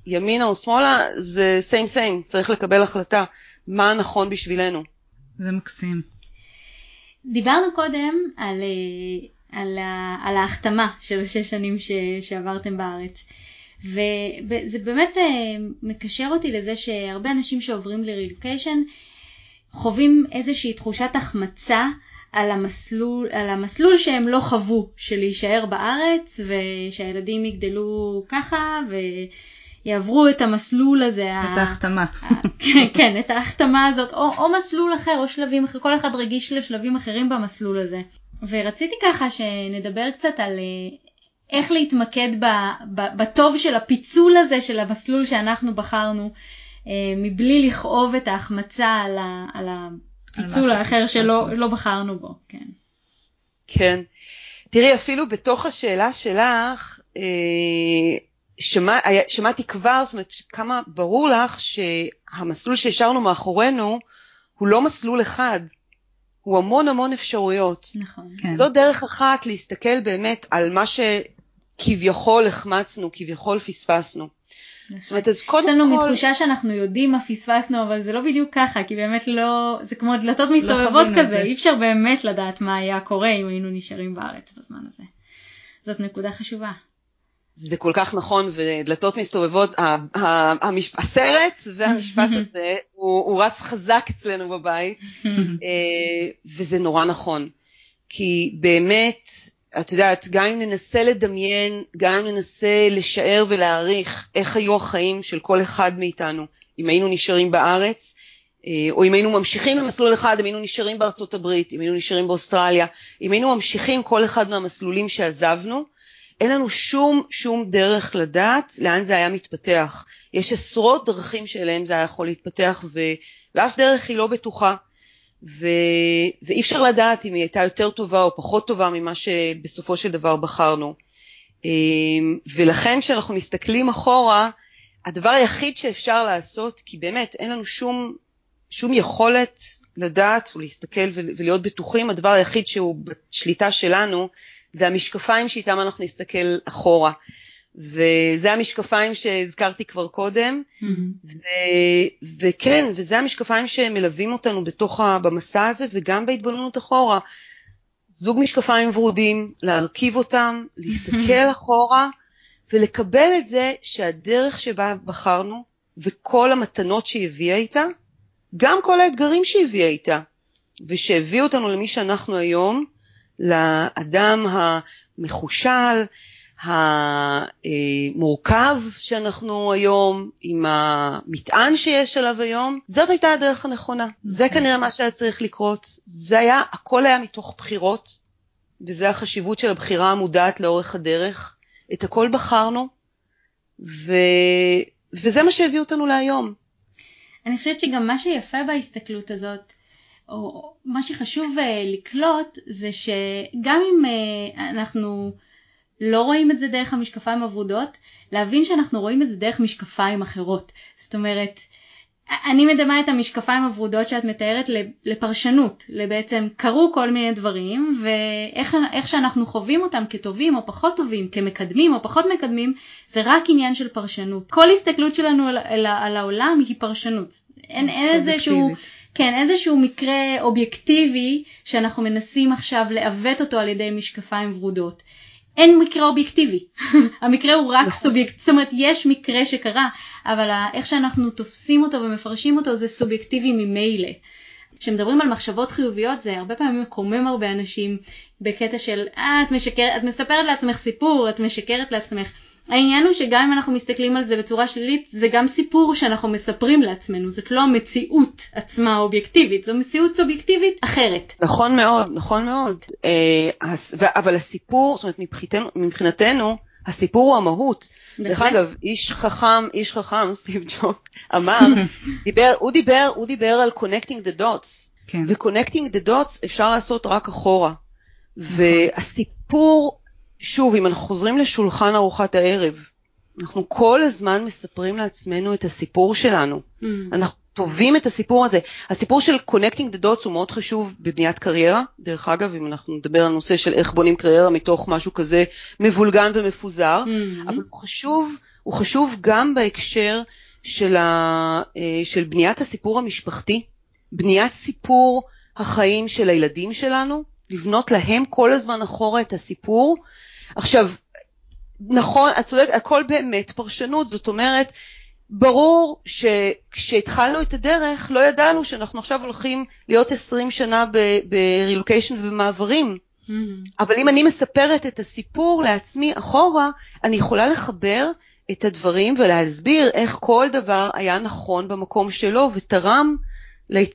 ימינה או שמאלה, זה סיים סיים, צריך לקבל החלטה מה נכון בשבילנו. זה מקסים. דיברנו קודם על, אה, על, ה- על ההחתמה של השש שנים ש, שעברתם בארץ. וזה באמת אה, מקשר אותי לזה שהרבה אנשים שעוברים לרילוקיישן חווים איזושהי תחושת החמצה על המסלול, על המסלול שהם לא חוו של להישאר בארץ ושהילדים יגדלו ככה ויעברו את המסלול הזה. את ההחתמה. כן, כן, את ההחתמה הזאת, או, או מסלול אחר, או שלבים אחרים, כל אחד רגיש לשלבים אחרים במסלול הזה. ורציתי ככה שנדבר קצת על אה, איך להתמקד ב, ב, בטוב של הפיצול הזה של המסלול שאנחנו בחרנו, אה, מבלי לכאוב את ההחמצה על, ה, על הפיצול מה האחר שלא. לא בחרנו בו, כן. כן. תראי, אפילו בתוך השאלה שלך, אה, שמע, היה- שמעתי כבר, זאת אומרת, כמה ברור לך שהמסלול שהשארנו מאחורינו הוא לא מסלול אחד, הוא המון המון אפשרויות. נכון. כן. זו דרך אחת להסתכל באמת על מה כביכול החמצנו, כביכול פספסנו. זאת אומרת, אז קודם כל... יש לנו כל... מתחושה שאנחנו יודעים מה פספסנו, אבל זה לא בדיוק ככה, כי באמת לא, זה כמו דלתות לא מסתובבות לא כזה, אי אפשר באמת לדעת מה היה קורה אם היינו נשארים בארץ בזמן הזה. זאת נקודה חשובה. זה כל כך נכון, ודלתות מסתובבות, המש... הסרט והמשפט הזה, הוא, הוא רץ חזק אצלנו בבית, אה, וזה נורא נכון. כי באמת, את יודעת, גם אם ננסה לדמיין, גם אם ננסה לשער ולהעריך איך היו החיים של כל אחד מאיתנו, אם היינו נשארים בארץ, אה, או אם היינו ממשיכים במסלול אחד, אם היינו נשארים בארצות הברית, אם היינו נשארים באוסטרליה, אם היינו ממשיכים כל אחד מהמסלולים שעזבנו, אין לנו שום שום דרך לדעת לאן זה היה מתפתח. יש עשרות דרכים שאליהם זה היה יכול להתפתח, ו... ואף דרך היא לא בטוחה. ו... ואי אפשר לדעת אם היא הייתה יותר טובה או פחות טובה ממה שבסופו של דבר בחרנו. אמ, ולכן כשאנחנו מסתכלים אחורה, הדבר היחיד שאפשר לעשות, כי באמת אין לנו שום, שום יכולת לדעת ולהסתכל ולהיות בטוחים, הדבר היחיד שהוא בשליטה שלנו זה המשקפיים שאיתם אנחנו נסתכל אחורה. וזה המשקפיים שהזכרתי כבר קודם, mm-hmm. ו- וכן, וזה המשקפיים שמלווים אותנו בתוך ה- במסע הזה וגם בהתבוננות אחורה. זוג משקפיים ורודים, להרכיב אותם, להסתכל אחורה ולקבל את זה שהדרך שבה בחרנו וכל המתנות שהיא הביאה איתה, גם כל האתגרים שהיא הביאה איתה, ושהביאו אותנו למי שאנחנו היום, לאדם המחושל, המורכב שאנחנו היום, עם המטען שיש עליו היום, זאת הייתה הדרך הנכונה. זה אוקיי. כנראה מה שהיה צריך לקרות. זה היה, הכל היה מתוך בחירות, וזה החשיבות של הבחירה המודעת לאורך הדרך. את הכל בחרנו, ו... וזה מה שהביא אותנו להיום. אני חושבת שגם מה שיפה בהסתכלות הזאת, או מה שחשוב uh, לקלוט, זה שגם אם uh, אנחנו לא רואים את זה דרך המשקפיים הוורודות, להבין שאנחנו רואים את זה דרך משקפיים אחרות. זאת אומרת, אני מדמה את המשקפיים הוורודות שאת מתארת לפרשנות, לבעצם קרו כל מיני דברים ואיך שאנחנו חווים אותם כטובים או פחות טובים, כמקדמים או פחות מקדמים, זה רק עניין של פרשנות. כל הסתכלות שלנו על, על, על העולם היא פרשנות. אין, אין איזשהו, כן, איזשהו מקרה אובייקטיבי שאנחנו מנסים עכשיו לעוות אותו על ידי משקפיים ורודות. אין מקרה אובייקטיבי, המקרה הוא רק נכון. סובייקט, זאת אומרת יש מקרה שקרה, אבל איך שאנחנו תופסים אותו ומפרשים אותו זה סובייקטיבי ממילא. כשמדברים על מחשבות חיוביות זה הרבה פעמים מקומם הרבה אנשים בקטע של אה את משקרת, את מספרת לעצמך סיפור, את משקרת לעצמך. העניין הוא שגם אם אנחנו מסתכלים על זה בצורה שלילית, זה גם סיפור שאנחנו מספרים לעצמנו, זאת לא המציאות עצמה האובייקטיבית, זו מציאות סובייקטיבית אחרת. נכון מאוד, נכון מאוד. אה, אבל הסיפור, זאת אומרת מבחינתנו, מבחינתנו הסיפור הוא המהות. דרך אגב, איש חכם, איש חכם, סטיב ג'וב, אמר, דיבר, הוא דיבר, הוא דיבר על connecting the dots. כן. ו-connecting the dots אפשר לעשות רק אחורה. נכון. והסיפור שוב, אם אנחנו חוזרים לשולחן ארוחת הערב, אנחנו כל הזמן מספרים לעצמנו את הסיפור שלנו. Mm. אנחנו טובים את הסיפור הזה. הסיפור של connecting the dots הוא מאוד חשוב בבניית קריירה. דרך אגב, אם אנחנו נדבר על נושא של איך בונים קריירה מתוך משהו כזה מבולגן ומפוזר, mm. אבל הוא חשוב, הוא חשוב גם בהקשר של, ה, אה, של בניית הסיפור המשפחתי, בניית סיפור החיים של הילדים שלנו, לבנות להם כל הזמן אחורה את הסיפור, עכשיו, נכון, את צודקת, הכל באמת פרשנות, זאת אומרת, ברור שכשהתחלנו את הדרך לא ידענו שאנחנו עכשיו הולכים להיות 20 שנה ברילוקיישן ובמעברים. Mm-hmm. אבל אם אני מספרת את הסיפור לעצמי אחורה, אני יכולה לחבר את הדברים ולהסביר איך כל דבר היה נכון במקום שלו ותרם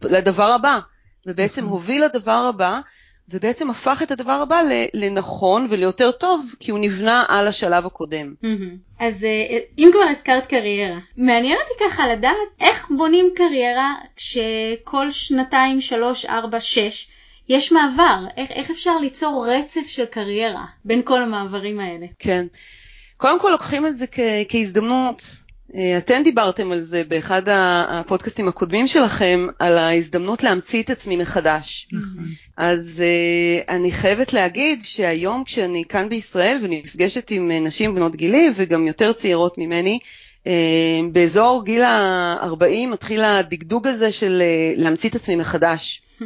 לדבר הבא, ובעצם mm-hmm. הוביל לדבר הבא, ובעצם הפך את הדבר הבא לנכון וליותר טוב, כי הוא נבנה על השלב הקודם. אז אה, אם כבר הזכרת קריירה, מעניין אותי ככה לדעת איך בונים קריירה כשכל שנתיים, שלוש, ארבע, שש, יש מעבר, איך, איך אפשר ליצור רצף של קריירה בין כל המעברים האלה? כן. קודם כל לוקחים את זה כ- כהזדמנות אה, אתן דיברתם על זה באחד הפודקאסטים הקודמים שלכם, על ההזדמנות להמציא את עצמי מחדש. נכון. אז uh, אני חייבת להגיד שהיום כשאני כאן בישראל ונפגשת עם אה, נשים בנות גילי וגם יותר צעירות ממני, באזור גיל ה-40 מתחיל הדגדוג הזה של להמציא את עצמי מחדש. Hmm.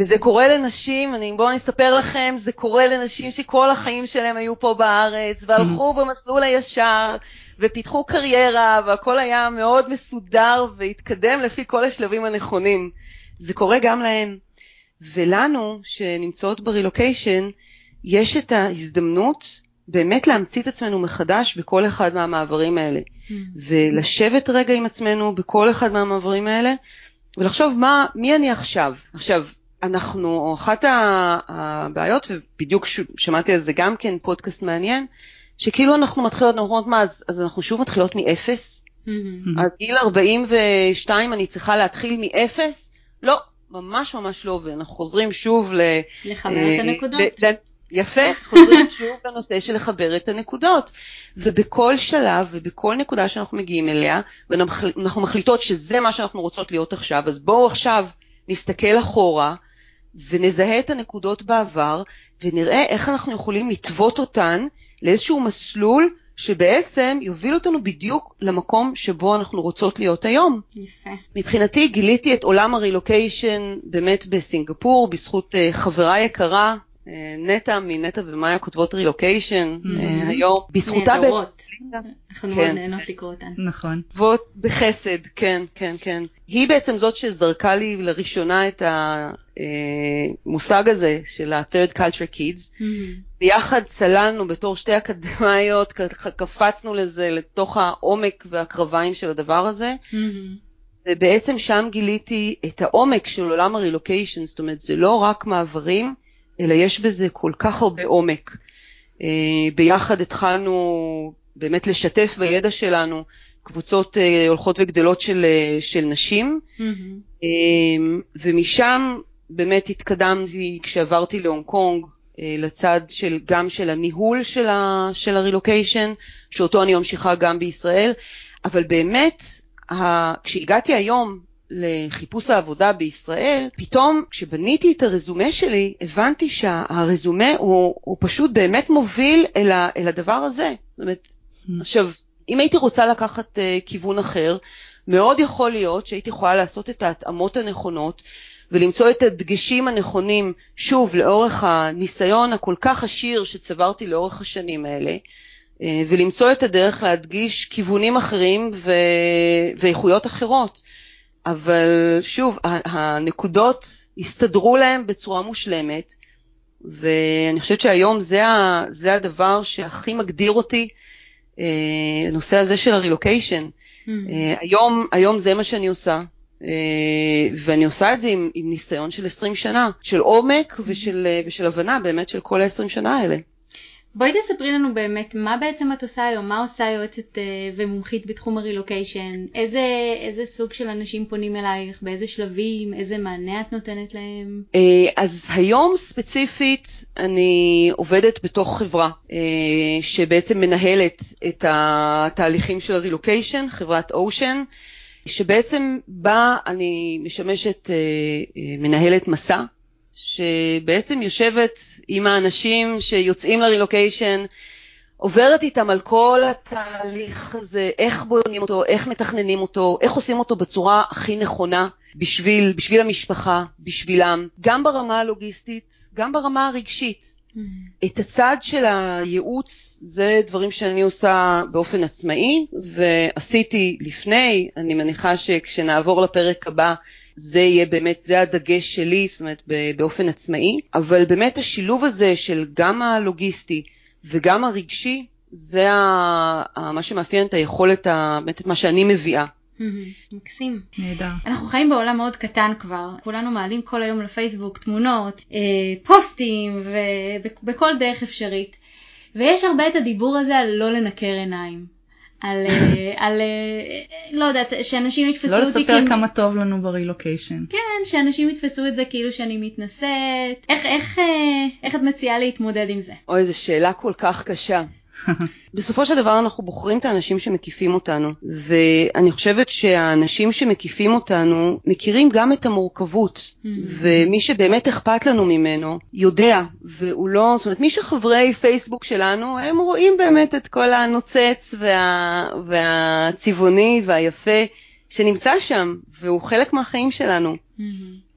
וזה קורה לנשים, אני, בואו אני אספר לכם, זה קורה לנשים שכל החיים שלהם היו פה בארץ, והלכו במסלול הישר, ופיתחו קריירה, והכל היה מאוד מסודר והתקדם לפי כל השלבים הנכונים. זה קורה גם להן. ולנו, שנמצאות ברילוקיישן, יש את ההזדמנות באמת להמציא את עצמנו מחדש בכל אחד מהמעברים האלה. ולשבת רגע עם עצמנו בכל אחד מהמעברים האלה, ולחשוב מה, מי אני עכשיו. עכשיו, אנחנו, אחת הבעיות, ובדיוק שמעתי על זה גם כן פודקאסט מעניין, שכאילו אנחנו מתחילות, אנחנו אומרות מה, אז, אז אנחנו שוב מתחילות מאפס? אז גיל 42 אני צריכה להתחיל מאפס? לא, ממש ממש לא, ואנחנו חוזרים שוב ל... לחבר את אה, הנקודות. ל- ל- יפה, חוזרים שוב לנושא של לחבר את הנקודות. ובכל שלב ובכל נקודה שאנחנו מגיעים אליה, ואנחנו מחליטות שזה מה שאנחנו רוצות להיות עכשיו, אז בואו עכשיו נסתכל אחורה ונזהה את הנקודות בעבר, ונראה איך אנחנו יכולים לטוות אותן לאיזשהו מסלול שבעצם יוביל אותנו בדיוק למקום שבו אנחנו רוצות להיות היום. יפה. מבחינתי גיליתי את עולם הרילוקיישן באמת בסינגפור, בזכות uh, חברה יקרה, נטע מנטע ומאיה כותבות רילוקיישן uh, Mhm. היום. בזכותה נהדרות. בעצם אנחנו כן. מאוד נהנות לקרוא אותן. נכון. כותבות בחסד, כן, כן, כן. היא בעצם זאת שזרקה לי לראשונה את המושג הזה של ה-third culture kids. ביחד צללנו בתור שתי אקדמאיות, ככה קפצנו לזה לתוך העומק והקרביים של הדבר הזה. ובעצם שם גיליתי את העומק של עולם הרילוקיישן, זאת אומרת זה לא רק מעברים, אלא יש בזה כל כך הרבה עומק. אה, ביחד התחלנו באמת לשתף בידע שלנו קבוצות אה, הולכות וגדלות של, אה, של נשים, Hmm. אה, ומשם באמת התקדמתי כשעברתי להונג קונג לצד של, גם של הניהול של, ה, של הרילוקיישן, שאותו אני ממשיכה גם בישראל, אבל באמת, ה, כשהגעתי היום לחיפוש העבודה בישראל, פתאום כשבניתי את הרזומה שלי, הבנתי שהרזומה הוא, הוא פשוט באמת מוביל אל, ה, אל הדבר הזה. זאת אומרת, עכשיו, אם הייתי רוצה לקחת uh, כיוון אחר, מאוד יכול להיות שהייתי יכולה לעשות את ההתאמות הנכונות ולמצוא את הדגשים הנכונים, שוב, לאורך הניסיון הכל כך עשיר שצברתי לאורך השנים האלה, אה, ולמצוא את הדרך להדגיש כיוונים אחרים ו... ואיכויות אחרות. אבל שוב, הנקודות הסתדרו להם בצורה מושלמת, ואני חושבת שהיום זה, ה... זה הדבר שהכי מגדיר אותי, אה, הנושא הזה של הרילוקיישן. Hmm. אה, היום, היום זה מה שאני עושה, אה, ואני עושה את זה עם, עם ניסיון של 20 שנה, של עומק ושל, אה, ושל הבנה באמת של כל ה-20 שנה האלה. בואי תספרי לנו באמת מה בעצם את עושה היום, מה עושה יועצת אה, ומומחית בתחום הרילוקיישן, איזה, סוג של אנשים פונים אלייך, באיזה שלבים, איזה מענה את נותנת להם. אה, אז היום ספציפית אני עובדת בתוך חברה אה, שבעצם מנהלת את התהליכים של הרילוקיישן, חברת אושן, שבעצם בה אני משמשת מנהלת מסע, שבעצם יושבת עם האנשים שיוצאים לרילוקיישן, עוברת איתם על כל התהליך הזה, איך בונים אותו, איך מתכננים אותו, איך עושים אותו בצורה הכי נכונה בשביל, בשביל המשפחה, בשבילם, גם ברמה הלוגיסטית, גם ברמה הרגשית. את הצד של הייעוץ זה דברים שאני עושה באופן עצמאי ועשיתי לפני, אני מניחה שכשנעבור לפרק הבא זה יהיה באמת, זה הדגש שלי, זאת אומרת באופן עצמאי, אבל באמת השילוב הזה של גם הלוגיסטי וגם הרגשי, זה מה שמאפיין את היכולת, באמת את מה שאני מביאה. מקסים. נהדר. אנחנו חיים בעולם מאוד קטן כבר, כולנו מעלים כל היום לפייסבוק תמונות, אה, פוסטים ובכל דרך אפשרית. ויש הרבה את הדיבור הזה על לא לנקר עיניים. על, אה, על אה, לא יודעת, שאנשים יתפסו לא אותי לספר כמ- כמה טוב לנו ברילוקיישן. כן, שאנשים יתפסו את זה כאילו שאני מתנשאת. איך, איך, אה, איך את מציעה להתמודד עם זה? אוי, זו שאלה כל כך קשה. בסופו של דבר אנחנו בוחרים את האנשים שמקיפים אותנו, ואני חושבת שהאנשים שמקיפים אותנו מכירים גם את המורכבות, mm-hmm. ומי שבאמת אכפת לנו ממנו יודע, והוא לא, זאת אומרת מי שחברי פייסבוק שלנו, הם רואים באמת את כל הנוצץ וה, והצבעוני והיפה שנמצא שם, והוא חלק מהחיים שלנו. Mm-hmm.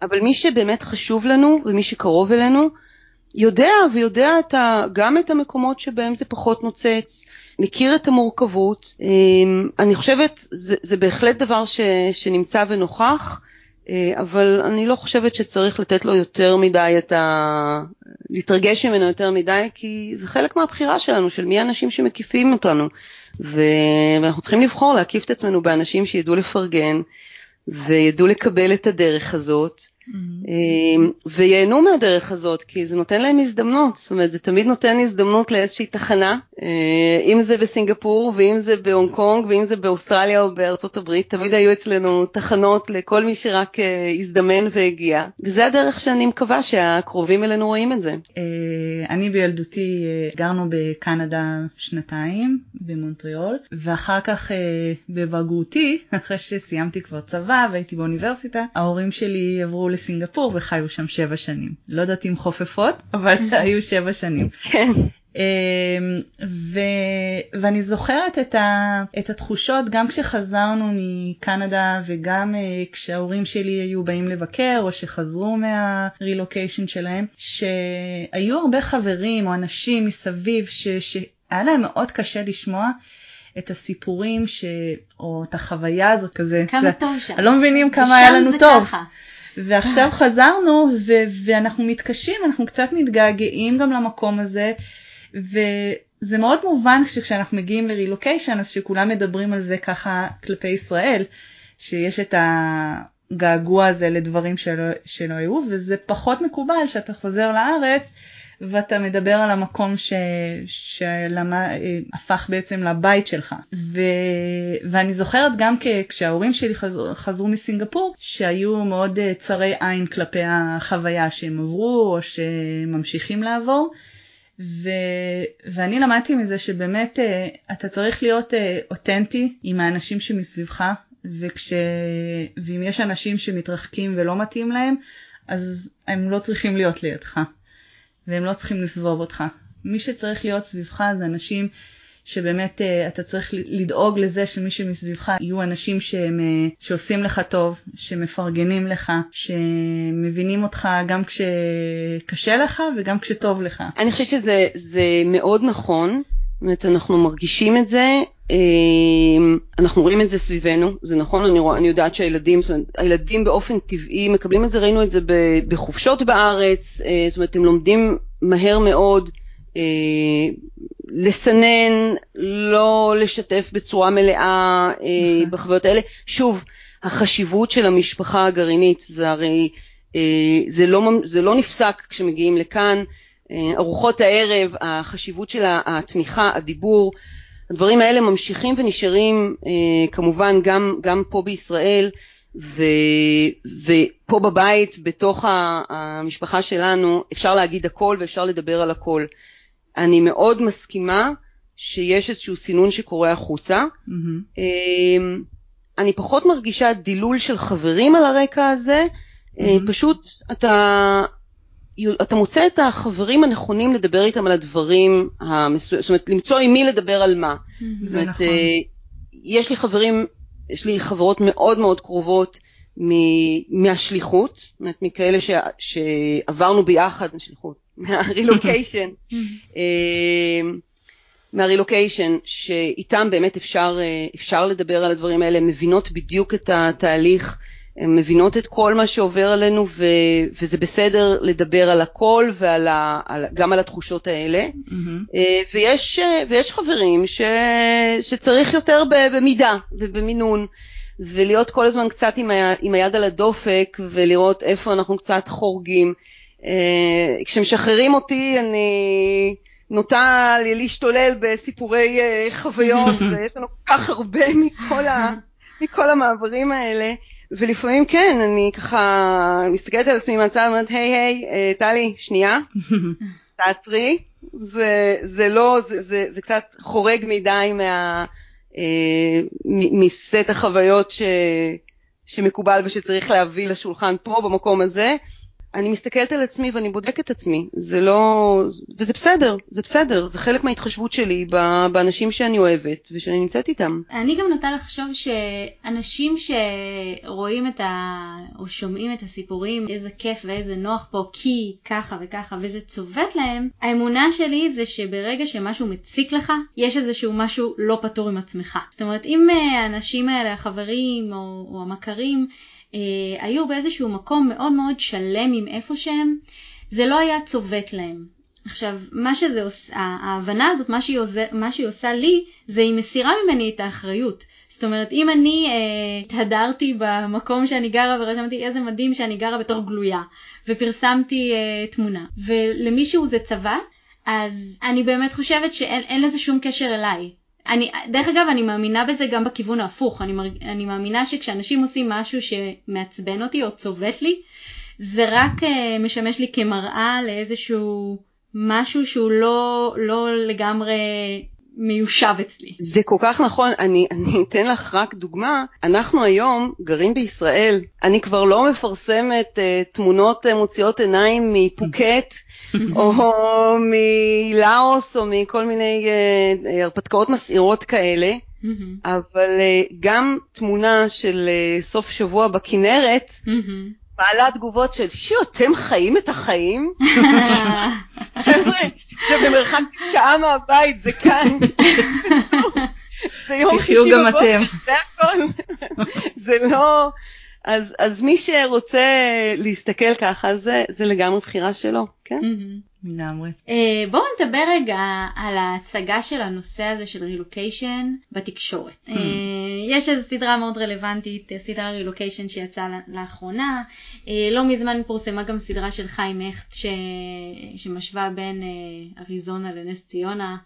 אבל מי שבאמת חשוב לנו ומי שקרוב אלינו, יודע ויודע את ה, גם את המקומות שבהם זה פחות נוצץ, מכיר את המורכבות. אמ, אני חושבת, זה, זה בהחלט דבר ש, שנמצא ונוכח, אה, אבל אני לא חושבת שצריך לתת לו יותר מדי את ה... להתרגש ממנו יותר מדי, כי זה חלק מהבחירה שלנו, של מי האנשים שמקיפים אותנו. ואנחנו צריכים לבחור להקיף את עצמנו באנשים שידעו לפרגן וידעו לקבל את הדרך הזאת. Mm-hmm. וייהנו מהדרך הזאת, כי זה נותן להם הזדמנות, זאת אומרת, זה תמיד נותן הזדמנות לאיזושהי תחנה, אה, אם זה בסינגפור, ואם זה בהונג קונג, ואם זה באוסטרליה או בארצות הברית, תמיד היו אצלנו תחנות לכל מי שרק אה, הזדמן והגיע, וזה הדרך שאני מקווה שהקרובים אלינו רואים את זה. אני בילדותי גרנו בקנדה שנתיים, במונטריאול, ואחר כך בבגרותי, אחרי שסיימתי כבר צבא והייתי באוניברסיטה, ההורים שלי עברו לסינגפור וחיו שם שבע שנים. לא יודעת אם חופפות, אבל היו שבע שנים. כן. אמ, ו... ואני זוכרת את, ה... את התחושות גם כשחזרנו מקנדה וגם uh, כשההורים שלי היו באים לבקר או שחזרו מהרילוקיישן שלהם, שהיו הרבה חברים או אנשים מסביב ש... שהיה להם מאוד קשה לשמוע את הסיפורים ש... או את החוויה הזאת כזה. כמה טוב שם. לא מבינים כמה היה לנו טוב. ככה. ועכשיו חזרנו ו- ואנחנו מתקשים, אנחנו קצת מתגעגעים גם למקום הזה, וזה מאוד מובן שכשאנחנו מגיעים לרילוקיישן אז שכולם מדברים על זה ככה כלפי ישראל, שיש את הגעגוע הזה לדברים שלא, שלא היו, וזה פחות מקובל שאתה חוזר לארץ ואתה מדבר על המקום ש... שהפך בעצם לבית שלך. ו... ואני זוכרת גם כ... כשההורים שלי חזר... חזרו מסינגפור, שהיו מאוד אה, צרי עין כלפי החוויה שהם עברו או שממשיכים לעבור. ו... ואני למדתי מזה שבאמת אה, אתה צריך להיות אה, אותנטי עם האנשים שמסביבך, וכש... ואם יש אנשים שמתרחקים ולא מתאים להם, אז הם לא צריכים להיות לידך. והם לא צריכים לסבוב אותך. מי שצריך להיות סביבך זה אנשים שבאמת uh, אתה צריך לדאוג לזה שמי שמסביבך יהיו אנשים שהם, uh, שעושים לך טוב, שמפרגנים לך, שמבינים אותך גם כשקשה לך וגם כשטוב לך. אני חושבת שזה מאוד נכון, זאת אומרת אנחנו מרגישים את זה, אנחנו רואים את זה סביבנו, זה נכון, אני, רואה, אני יודעת שהילדים, זאת אומרת, הילדים באופן טבעי מקבלים את זה, ראינו את זה בחופשות בארץ, אה, זאת אומרת הם לומדים מהר מאוד אה, לסנן, לא לשתף בצורה מלאה אה, נכון. בחוויות האלה. שוב, החשיבות של המשפחה הגרעינית, זה הרי, זה לא, זה לא נפסק כשמגיעים לכאן, ארוחות הערב, החשיבות של התמיכה, הדיבור, הדברים האלה ממשיכים ונשארים אה, כמובן גם, גם פה בישראל ו, ופה בבית, בתוך המשפחה שלנו, אפשר להגיד הכל ואפשר לדבר על הכל. אני מאוד מסכימה שיש איזשהו סינון שקורה החוצה. Mm-hmm. אה, אני פחות מרגישה דילול של חברים על הרקע הזה, mm-hmm. פשוט אתה, אתה מוצא את החברים הנכונים לדבר איתם על הדברים המסוימים, זאת אומרת למצוא עם מי לדבר על מה. זה נכון. אה, יש לי חברים, יש לי חברות מאוד מאוד קרובות מהשליחות, זאת אומרת מכאלה ש, שעברנו ביחד, השליחות, מהרילוקיישן, אה, מהרילוקיישן, שאיתם באמת אפשר, אה, אפשר לדבר על הדברים האלה, הן מבינות בדיוק את התהליך. הן מבינות את כל מה שעובר עלינו ו, וזה בסדר לדבר על הכל וגם על התחושות האלה mm-hmm. ויש, ויש חברים ש, שצריך יותר במידה ובמינון ולהיות כל הזמן קצת עם, ה, עם היד על הדופק ולראות איפה אנחנו קצת חורגים אה, כשמשחררים אותי אני נוטה להשתולל בסיפורי חוויות ויש לנו כל כך הרבה מכל ה... מכל המעברים האלה, ולפעמים כן, אני ככה מסתכלת על עצמי מהצד ואומרת, היי היי, אה, טלי, שנייה, סאטרי, זה, זה לא, זה, זה, זה קצת חורג מדי מה, אה, מסט החוויות ש, שמקובל ושצריך להביא לשולחן פה במקום הזה. אני מסתכלת על עצמי ואני בודקת את עצמי, זה לא, וזה בסדר, זה בסדר, זה חלק מההתחשבות שלי באנשים שאני אוהבת ושאני נמצאת איתם. אני גם נוטה לחשוב שאנשים שרואים את ה... או שומעים את הסיפורים, איזה כיף ואיזה נוח פה, כי ככה וככה, וזה צובט להם, האמונה שלי זה שברגע שמשהו מציק לך, יש איזשהו משהו לא פתור עם עצמך. זאת אומרת, אם אה, האנשים האלה, החברים או, או המכרים, היו באיזשהו מקום מאוד מאוד שלם עם איפה שהם, זה לא היה צובט להם. עכשיו, מה שזה עושה, ההבנה הזאת, מה שהיא, עושה, מה שהיא עושה לי, זה היא מסירה ממני את האחריות. זאת אומרת, אם אני אה, התהדרתי במקום שאני גרה ורשמתי איזה מדהים שאני גרה בתור גלויה, ופרסמתי אה, תמונה, ולמישהו זה צבט, אז אני באמת חושבת שאין לזה שום קשר אליי. אני, דרך אגב, אני מאמינה בזה גם בכיוון ההפוך. אני, אני מאמינה שכשאנשים עושים משהו שמעצבן אותי או צובט לי, זה רק uh, משמש לי כמראה לאיזשהו משהו שהוא לא, לא לגמרי מיושב אצלי. זה כל כך נכון, אני, אני אתן לך רק דוגמה, אנחנו היום גרים בישראל, אני כבר לא מפרסמת uh, תמונות uh, מוציאות עיניים מפוקט או מלאוס או מכל מיני uh, הרפתקאות מסעירות כאלה, אבל uh, גם תמונה של סוף שבוע בכנרת, מעלה תגובות של שו, אתם חיים את החיים? זה במרחק שעה מהבית, זה כאן. זה יום שישי בבוקר, זה הכל. זה לא... אז, אז מי שרוצה להסתכל ככה, זה, זה לגמרי בחירה שלו, כן? לגמרי. Uh, בואו נדבר רגע על ההצגה של הנושא הזה של רילוקיישן בתקשורת. Uh, יש איזו סדרה מאוד רלוונטית, סדרה רילוקיישן שיצאה לאחרונה. Uh, לא מזמן פורסמה גם סדרה של חיים הכט ש... שמשווה בין uh, אריזונה לנס ציונה.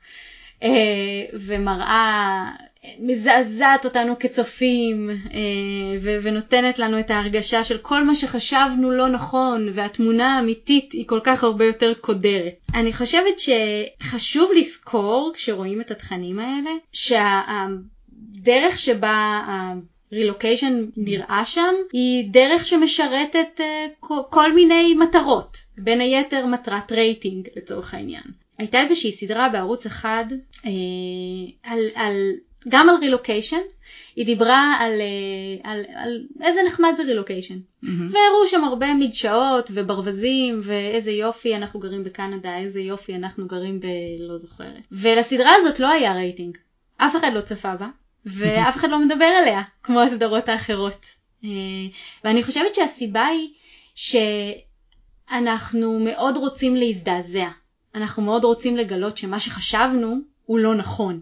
אה, ומראה, מזעזעת אותנו כצופים אה, ונותנת לנו את ההרגשה של כל מה שחשבנו לא נכון והתמונה האמיתית היא כל כך הרבה יותר קודרת. אני חושבת שחשוב לזכור כשרואים את התכנים האלה שהדרך שבה רילוקיישן נראה שם היא דרך שמשרתת uh, כל מיני מטרות, בין היתר מטרת רייטינג לצורך העניין. הייתה איזושהי סדרה בערוץ אחד אה, על, על, גם על רילוקיישן, היא דיברה על, אה, על, על איזה נחמד זה רילוקיישן. Mm-hmm. והראו שם הרבה מדשאות וברווזים ואיזה יופי אנחנו גרים בקנדה, איזה יופי אנחנו גרים בלא זוכרת. ולסדרה הזאת לא היה רייטינג, אף אחד לא צפה בה, ואף אחד לא מדבר עליה, כמו הסדרות האחרות. אה, ואני חושבת שהסיבה היא שאנחנו מאוד רוצים להזדעזע. אנחנו מאוד רוצים לגלות שמה שחשבנו הוא לא נכון.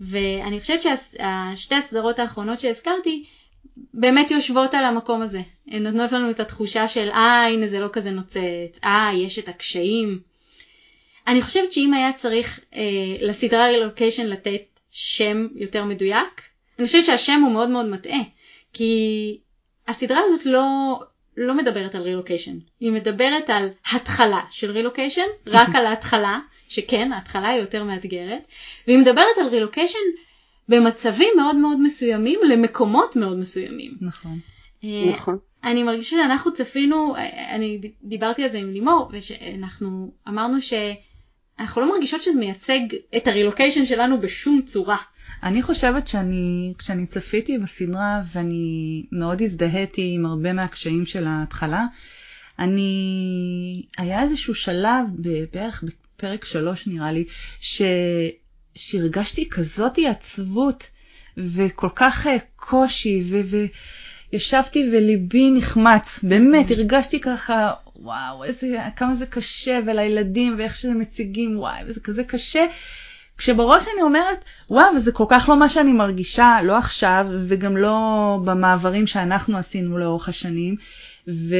ואני חושבת שהשתי הסדרות האחרונות שהזכרתי באמת יושבות על המקום הזה. הן נותנות לנו את התחושה של אה הנה זה לא כזה נוצץ, אה יש את הקשיים. אני חושבת שאם היה צריך אה, לסדרה רילוקיישן לתת שם יותר מדויק, אני חושבת שהשם הוא מאוד מאוד מטעה. כי הסדרה הזאת לא, לא מדברת על רילוקיישן, היא מדברת על התחלה של רילוקיישן, רק על ההתחלה, שכן, ההתחלה היא יותר מאתגרת, והיא מדברת על רילוקיישן במצבים מאוד מאוד מסוימים למקומות מאוד מסוימים. נכון. אה, נכון. אני מרגישה שאנחנו צפינו, אה, אני דיברתי על זה עם לימור, ושאנחנו אמרנו שאנחנו לא מרגישות שזה מייצג את הרילוקיישן שלנו בשום צורה. אני חושבת שאני, כשאני צפיתי בסדרה ואני מאוד הזדהיתי עם הרבה מהקשיים של ההתחלה, אני, היה איזשהו שלב, בערך בפרק שלוש נראה לי, ש, שהרגשתי כזאתי עצבות וכל כך אה, קושי, ו, וישבתי וליבי נחמץ, באמת, הרגשתי ככה, וואו, איזה, כמה זה קשה, ולילדים, ואיך שזה מציגים, וואי, וזה כזה קשה. כשבראש אני אומרת, וואו, זה כל כך לא מה שאני מרגישה, לא עכשיו, וגם לא במעברים שאנחנו עשינו לאורך השנים, ו...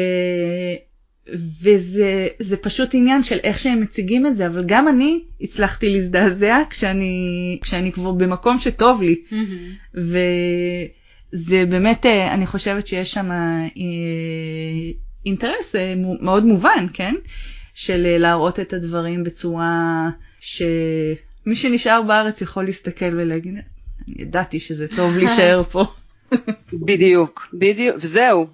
וזה פשוט עניין של איך שהם מציגים את זה, אבל גם אני הצלחתי להזדעזע כשאני, כשאני כבר במקום שטוב לי. Mm-hmm. וזה באמת, אה, אני חושבת שיש שם אה, אינטרס אה, מאוד מובן, כן? של להראות את הדברים בצורה שמי שנשאר בארץ יכול להסתכל ולהגיד, אני ידעתי שזה טוב להישאר פה. בדיוק, בדיוק, וזהו,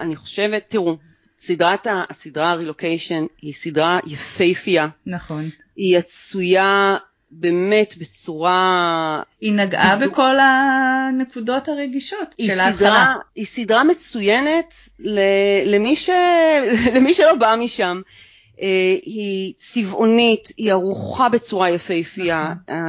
אני חושבת, תראו, סדרת הסדרה הרילוקיישן היא סדרה יפייפייה. נכון. היא עשויה באמת בצורה... היא נגעה בדיוק. בכל הנקודות הרגישות של ההתחלה. היא סדרה מצוינת למי, ש... למי שלא בא משם. אה, היא צבעונית, היא ערוכה בצורה יפהפייה, נכון.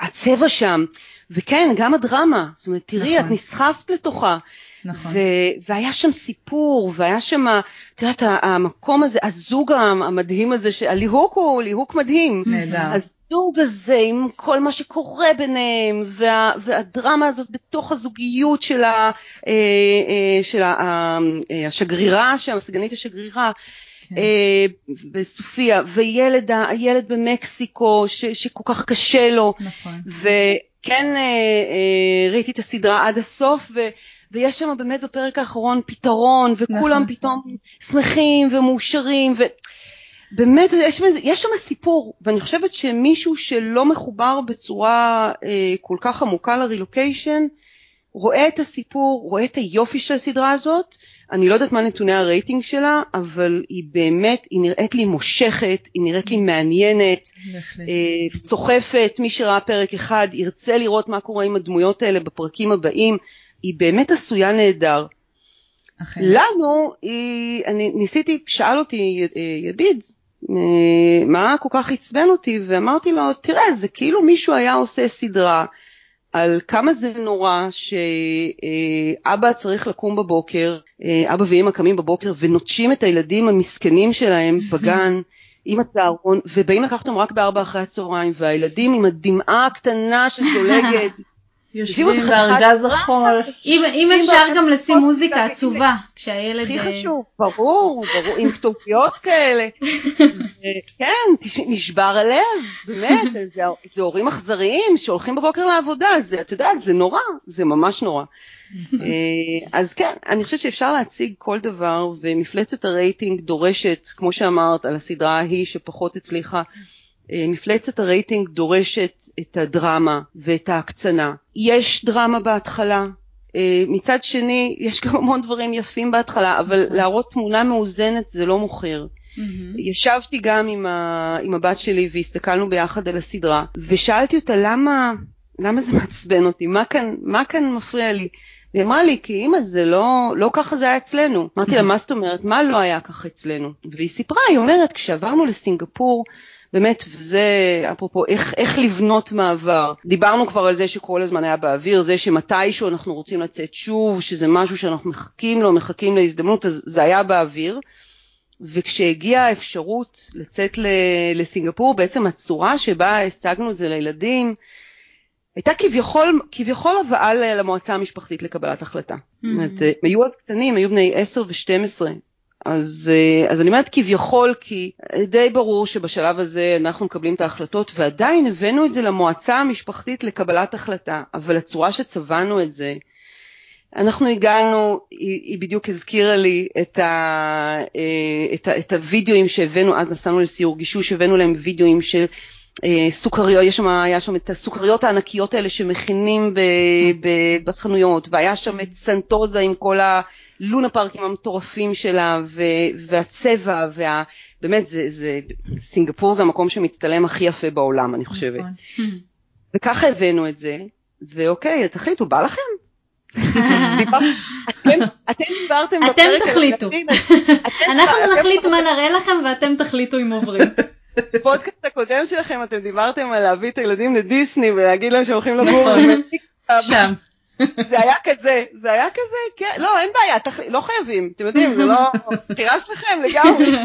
הצבע שם, וכן, גם הדרמה, זאת אומרת, תראי, נכון. את נסחפת לתוכה. נכון. ו- והיה שם סיפור, והיה שם, את יודעת, המקום הזה, הזוג המדהים הזה, הליהוק הוא ליהוק מדהים. נהדר. הזוג הזה עם כל מה שקורה ביניהם, וה, והדרמה הזאת בתוך הזוגיות של, ה, אה, אה, של ה, אה, השגרירה שם, סגנית השגרירה. כן. בסופיה, וילד הילד במקסיקו ש, שכל כך קשה לו, נכון. וכן ראיתי את הסדרה עד הסוף, ו, ויש שם באמת בפרק האחרון פתרון, וכולם נכון. פתאום שמחים ומאושרים, ובאמת יש, יש שם סיפור, ואני חושבת שמישהו שלא מחובר בצורה אה, כל כך עמוקה לרילוקיישן, רואה את הסיפור, רואה את היופי של הסדרה הזאת, אני לא יודעת מה נתוני הרייטינג שלה, אבל היא באמת, היא נראית לי מושכת, היא נראית לי מעניינת, אה, סוחפת, מי שראה פרק אחד ירצה לראות מה קורה עם הדמויות האלה בפרקים הבאים, היא באמת עשויה נהדר. לנו, היא, אני ניסיתי, שאל אותי אה, ידיד, אה, מה כל כך עצבן אותי, ואמרתי לו, תראה, זה כאילו מישהו היה עושה סדרה על כמה זה נורא שאבא צריך לקום בבוקר, אה, אבא ואמא קמים בבוקר ונוטשים את הילדים המסכנים שלהם בגן. עם הצהרון, ובאים לקחת אותם רק בארבע אחרי הצהריים, והילדים עם הדמעה הקטנה שזולגת יושבים בארגז החול. אם אפשר גם לשים מוזיקה עצובה כשהילד... הכי אה, חשוב, ברור, ברור, עם כתוביות כאלה. כן, נשבר הלב, באמת, זה הורים אכזריים שהולכים בבוקר לעבודה, זה, את יודעת, זה נורא, זה ממש נורא. אה, אז כן, אני חושבת שאפשר להציג כל דבר, ומפלצת הרייטינג דורשת, כמו שאמרת, על הסדרה ההיא שפחות הצליחה. אה, מפלצת הרייטינג דורשת את הדרמה ואת ההקצנה. יש דרמה בהתחלה, אה, מצד שני יש גם המון דברים יפים בהתחלה, אבל נכון. להראות תמונה מאוזנת זה לא מוכר. Mm-hmm. ישבתי גם עם, ה, עם הבת שלי והסתכלנו ביחד על הסדרה, ושאלתי אותה למה, למה זה מעצבן אותי, מה כאן, מה כאן מפריע לי? והיא אמרה לי, כי אימא זה לא, לא ככה זה היה אצלנו. אמרתי לה, מה זאת אומרת, מה לא היה ככה אצלנו? והיא סיפרה, היא אומרת, כשעברנו לסינגפור, באמת, וזה אפרופו איך, איך לבנות מעבר. דיברנו כבר על זה שכל הזמן היה באוויר, זה שמתישהו אנחנו רוצים לצאת שוב, שזה משהו שאנחנו מחכים לו, מחכים להזדמנות, אז זה היה באוויר. וכשהגיעה האפשרות לצאת לסינגפור, בעצם הצורה שבה הצגנו את זה לילדים, הייתה כביכול, כביכול הבאה למועצה המשפחתית לקבלת החלטה. Mm-hmm. זאת אומרת, היו אז קטנים, היו בני 10 ו-12, אז, אה, אז אני אומרת כביכול, כי די ברור שבשלב הזה אנחנו מקבלים את ההחלטות, ועדיין הבאנו את זה למועצה המשפחתית לקבלת החלטה, אבל הצורה שצבענו את זה, אנחנו הגענו, היא, היא בדיוק הזכירה לי את, ה, אה, את, ה, את הוידאוים שהבאנו, אז נסענו לסיור גישוש, הבאנו להם וידאוים של אה, סוכריות, יש שם, היה שם את הסוכריות הענקיות האלה שמכינים ב, ב, בחנויות, והיה שם את סנטוזה עם כל ה... לונה פארקים המטורפים שלה, ו, והצבע, וה... באמת, זה, זה, סינגפור זה המקום שמצטלם הכי יפה בעולם, אני חושבת. נכון. וככה הבאנו את זה, ואוקיי, תחליטו, בא לכם? אתם דיברתם אתם תחליטו. אנחנו נחליט מה נראה לכם ואתם תחליטו אם עוברים. בפודקאסט הקודם שלכם אתם דיברתם על להביא את הילדים לדיסני ולהגיד להם שהם הולכים לגור. נכון. שם. זה היה כזה, זה היה כזה, כן, לא, אין בעיה, תח... לא חייבים, אתם יודעים, זה לא בחירה שלכם לגמרי.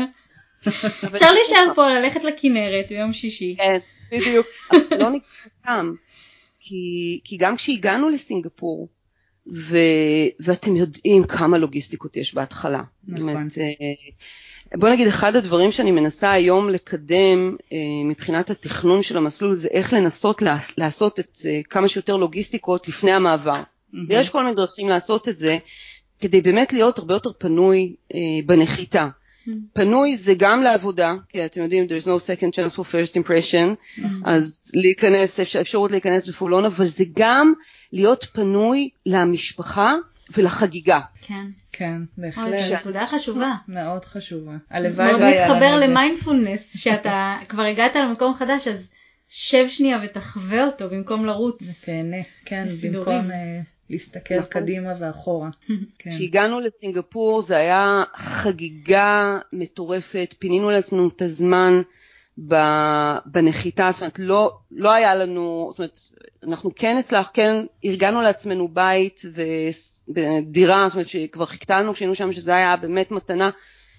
אפשר להישאר פה, ללכת לכנרת ביום שישי. כן, בדיוק, לא נקרא כי, כי גם כשהגענו לסינגפור, ו, ואתם יודעים כמה לוגיסטיקות יש בהתחלה. נכון. באמת, בוא נגיד אחד הדברים שאני מנסה היום לקדם אה, מבחינת התכנון של המסלול זה איך לנסות לעשות את אה, כמה שיותר לוגיסטיקות לפני המעבר. Mm-hmm. יש כל מיני דרכים לעשות את זה כדי באמת להיות הרבה יותר פנוי אה, בנחיתה. Mm-hmm. פנוי זה גם לעבודה, כי אתם יודעים, there's no second chance for first impression, אז להיכנס, אפשרות להיכנס בפעולון, אבל זה גם להיות פנוי למשפחה ולחגיגה. כן. כן, אוי, בהחלט. זו נקודה חשובה. מאוד חשובה. הלוואי מאוד והיה לנו מתחבר את זה. למיינדפולנס, שאתה כבר הגעת למקום חדש, אז שב שנייה ותחווה אותו במקום לרוץ. תהנה, כן, לסידורים. במקום אה, להסתכל נכון. קדימה ואחורה. כן. כשהגענו לסינגפור זה היה חגיגה מטורפת, פינינו לעצמנו את הזמן בנחיתה, זאת אומרת לא, לא היה לנו, זאת אומרת אנחנו כן הצלח, כן ארגנו לעצמנו בית ודירה, זאת אומרת שכבר חיכתה לנו כשהיינו שם שזה היה באמת מתנה.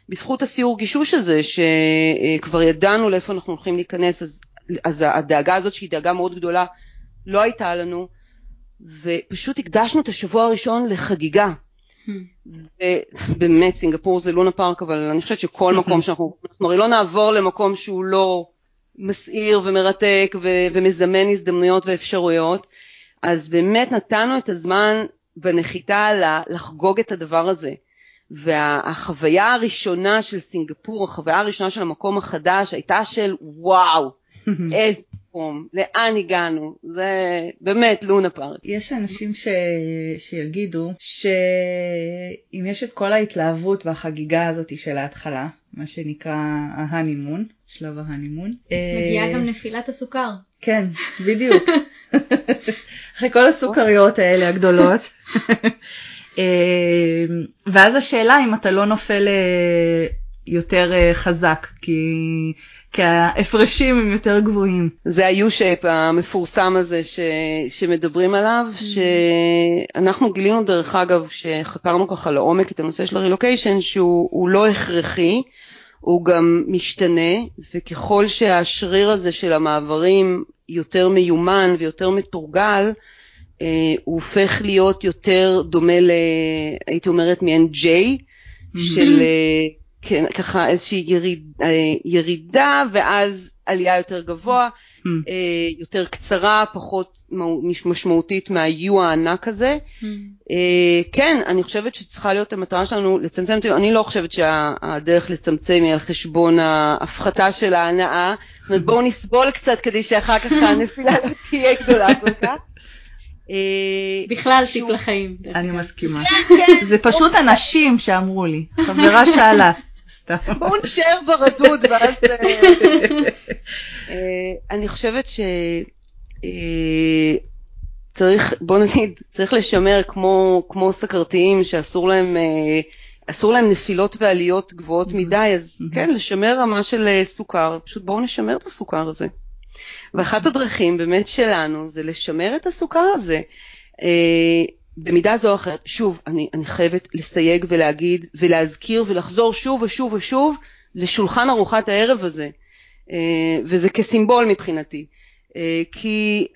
בזכות הסיור גישוש הזה שכבר ידענו לאיפה אנחנו הולכים להיכנס אז, אז הדאגה הזאת שהיא דאגה מאוד גדולה לא הייתה לנו. ופשוט הקדשנו את השבוע הראשון לחגיגה. ובאמת סינגפור זה לונה פארק אבל אני חושבת שכל מקום שאנחנו, אנחנו הרי לא נעבור למקום שהוא לא מסעיר ומרתק ו- ומזמן הזדמנויות ואפשרויות, אז באמת נתנו את הזמן בנחיתה לחגוג את הדבר הזה. והחוויה הראשונה של סינגפור, החוויה הראשונה של המקום החדש הייתה של וואו, איזה מקום, לאן הגענו, זה באמת לונה פארק. יש אנשים ש... שיגידו שאם יש את כל ההתלהבות והחגיגה הזאת של ההתחלה, מה שנקרא ההנימון, שלב ההנימון. מגיעה גם נפילת הסוכר. כן, בדיוק. אחרי כל הסוכריות האלה הגדולות. אה, ואז השאלה אם אתה לא נופל אה, יותר אה, חזק, כי, כי ההפרשים הם יותר גבוהים. זה ה-U-shape המפורסם הזה ש, שמדברים עליו, שאנחנו גילינו דרך אגב, שחקרנו ככה לעומק את הנושא של הרילוקיישן, שהוא הוא לא הכרחי, הוא גם משתנה, וככל שהשריר הזה של המעברים יותר מיומן ויותר מתורגל, אה, הוא הופך להיות יותר דומה ל... הייתי אומרת מעין J, של אה, כן, ככה איזושהי יריד, אה, ירידה ואז עלייה יותר גבוה, אה, יותר קצרה, פחות משמעותית מה-U הענק הזה. אה, כן, אני חושבת שצריכה להיות המטרה שלנו לצמצם, תראו, אני לא חושבת שהדרך לצמצם היא על חשבון ההפחתה של ההנאה, זאת אומרת בואו נסבול קצת כדי שאחר כך הנפילה תהיה גדולה כל כך. אה, בכלל טיפ לחיים. אני. מסכימה. זה פשוט אנשים שאמרו לי, חברה שאלה. סתם. בואו נשאר ברדוד ואז... אה, אה, אני חושבת ש... צריך, בוא נגיד, צריך לשמר כמו, כמו סכרתיים שאסור להם, אה, אסור להם נפילות ועליות גבוהות מדי, אז כן, לשמר רמה של אה, סוכר, פשוט בואו נשמר את הסוכר הזה. ואחת הדרכים באמת שלנו זה לשמר את הסוכר הזה. אה, במידה זו או אחרת, שוב, אני, אני חייבת לסייג ולהגיד ולהזכיר ולחזור שוב ושוב ושוב לשולחן ארוחת הערב הזה, אה, וזה כסימבול מבחינתי, אה, כי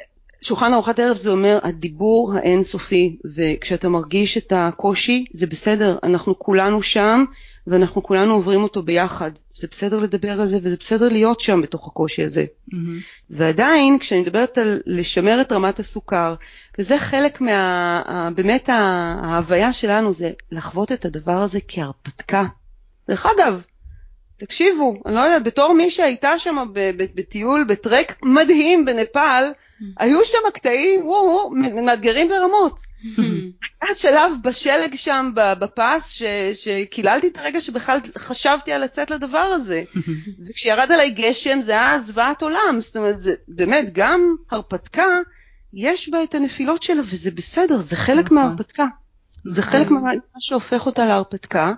שולחן ארוחת ערב זה אומר הדיבור האינסופי, וכשאתה מרגיש את הקושי זה בסדר, אנחנו כולנו שם ואנחנו כולנו עוברים אותו ביחד, זה בסדר לדבר על זה וזה בסדר להיות שם בתוך הקושי הזה. מהמם. ועדיין כשאני מדברת על לשמר את רמת הסוכר, וזה חלק מה... באמת ההוויה שלנו זה לחוות את הדבר הזה כהרפתקה. דרך אגב, תקשיבו, אני לא יודעת, בתור מי שהייתה שם בטיול, בטרק מדהים בנפאל, היו שם קטעים, וואו, מאתגרים ברמות. היה שלב בשלג שם בפס ש- שקיללתי את הרגע שבכלל חשבתי על לצאת לדבר הזה. וכשירד עליי גשם זה היה זוועת עולם, זאת אומרת, זה באמת גם הרפתקה, יש בה את הנפילות שלה וזה בסדר, זה חלק נכון. מההרפתקה. זה חלק ממה שהופך אותה להרפתקה.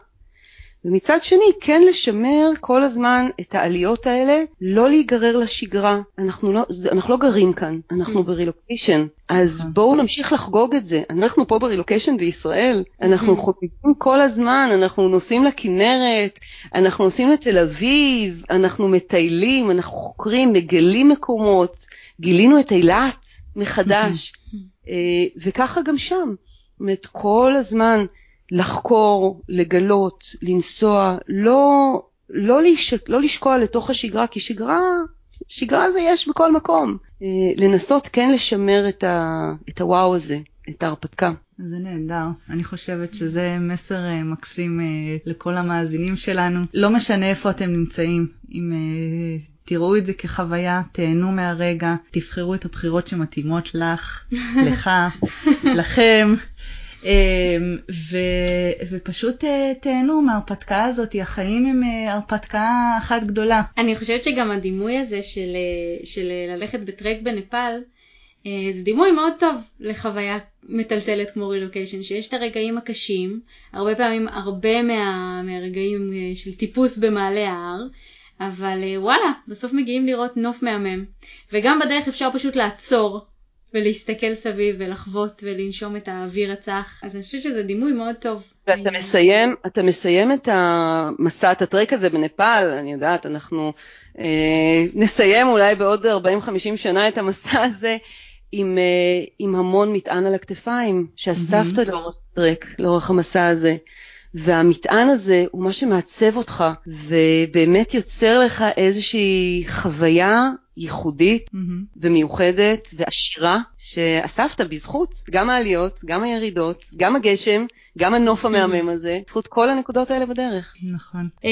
ומצד שני, כן לשמר כל הזמן את העליות האלה, לא להיגרר לשגרה. אנחנו לא, זה, אנחנו לא גרים כאן, אנחנו ברילוקיישן. אז נכון. בואו נמשיך לחגוג את זה. אנחנו פה ברילוקיישן בישראל, אנחנו חוגגים כל הזמן, אנחנו נוסעים לכנרת, אנחנו נוסעים לתל אביב, אנחנו מטיילים, אנחנו חוקרים, מגלים מקומות, גילינו את אילת מחדש, אה, וככה גם שם. זאת אומרת, כל הזמן לחקור, לגלות, לנסוע, לא, לא, להיש... לא לשקוע לתוך השגרה, כי שגרה, שגרה זה יש בכל מקום. אה, לנסות כן לשמר את, ה... את הוואו הזה, את ההרפתקה. זה נהדר. אני חושבת שזה מסר uh, מקסים uh, לכל המאזינים שלנו. לא משנה איפה אתם נמצאים, אם תראו את זה כחוויה, תהנו מהרגע, תבחרו את הבחירות שמתאימות לך, לך, לכם. ו, ופשוט תהנו מההרפתקה הזאת, החיים הם הרפתקה אחת גדולה. אני חושבת שגם הדימוי הזה של, של ללכת בטרק בנפאל, זה דימוי מאוד טוב לחוויה מטלטלת כמו רילוקיישן, שיש את הרגעים הקשים, הרבה פעמים הרבה מה, מהרגעים של טיפוס במעלה ההר, אבל וואלה, בסוף מגיעים לראות נוף מהמם. וגם בדרך אפשר פשוט לעצור ולהסתכל סביב ולחוות ולנשום את האוויר הצח. אז אני חושבת שזה דימוי מאוד טוב. ואתה מסיים, אתה מסיים את המסע, את הטרק הזה בנפאל, אני יודעת, אנחנו אה, נסיים אולי בעוד 40-50 שנה את המסע הזה. עם, אה, עם המון מטען על הכתפיים שאספת mm-hmm. לאורך הטרק, לאורך המסע הזה. והמטען הזה הוא מה שמעצב אותך, ובאמת יוצר לך איזושהי חוויה ייחודית mm-hmm. ומיוחדת ועשירה שאספת בזכות גם העליות, גם הירידות, גם הגשם, גם הנוף המהמם הזה, בזכות כל הנקודות האלה בדרך. נכון. Uh,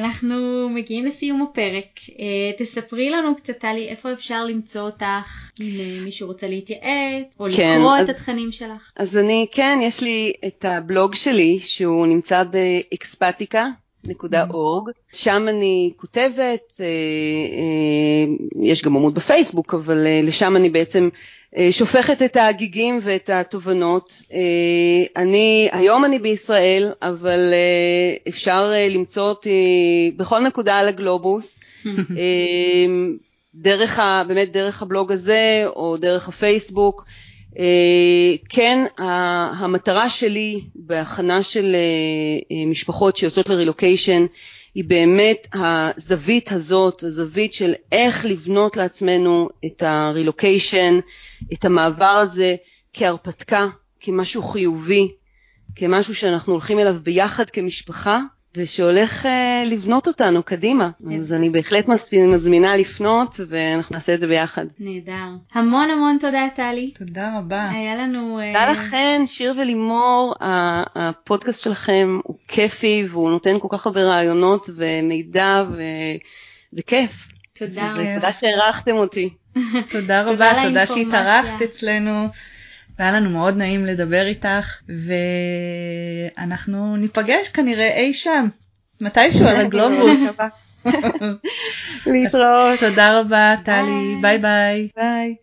אנחנו מגיעים לסיום הפרק. Uh, תספרי לנו קצת, טלי, איפה אפשר למצוא אותך, אם uh, מישהו רוצה להתייעץ, או כן, לקרוא אז, את התכנים שלך. אז אני, כן, יש לי את הבלוג שלי, שהוא נמצא באקספטיקה. www.org. שם אני כותבת, אה, אה, יש גם עמוד בפייסבוק, אבל אה, לשם אני בעצם שופכת את ההגיגים ואת התובנות. אני, היום אני בישראל, אבל אפשר למצוא אותי בכל נקודה על הגלובוס. דרך ה, באמת דרך הבלוג הזה או דרך הפייסבוק. אה, כן, המטרה שלי בהכנה של אה, אה, משפחות שיוצאות לרילוקיישן היא באמת הזווית הזאת, הזווית של איך לבנות לעצמנו את הרילוקיישן, את המעבר הזה כהרפתקה, כמשהו חיובי, כמשהו שאנחנו הולכים אליו ביחד כמשפחה, ושהולך uh, לבנות אותנו קדימה. אז אני בהחלט מזמינה לפנות, ואנחנו נעשה את זה ביחד. נהדר. המון המון תודה, טלי. תודה רבה. היה לנו... אה, תודה uh... לכן, שיר ולימור, הפודקאסט שלכם הוא כיפי, והוא נותן כל כך הרבה רעיונות ומידע, ו... וכיף. תודה. תודה שהערכתם אותי. תודה רבה, תודה שהתארחת אצלנו. והיה לנו מאוד נעים לדבר איתך, ואנחנו ניפגש כנראה אי שם, מתישהו על הגלובוס. להתראות. תודה רבה, טלי, ביי ביי. ביי.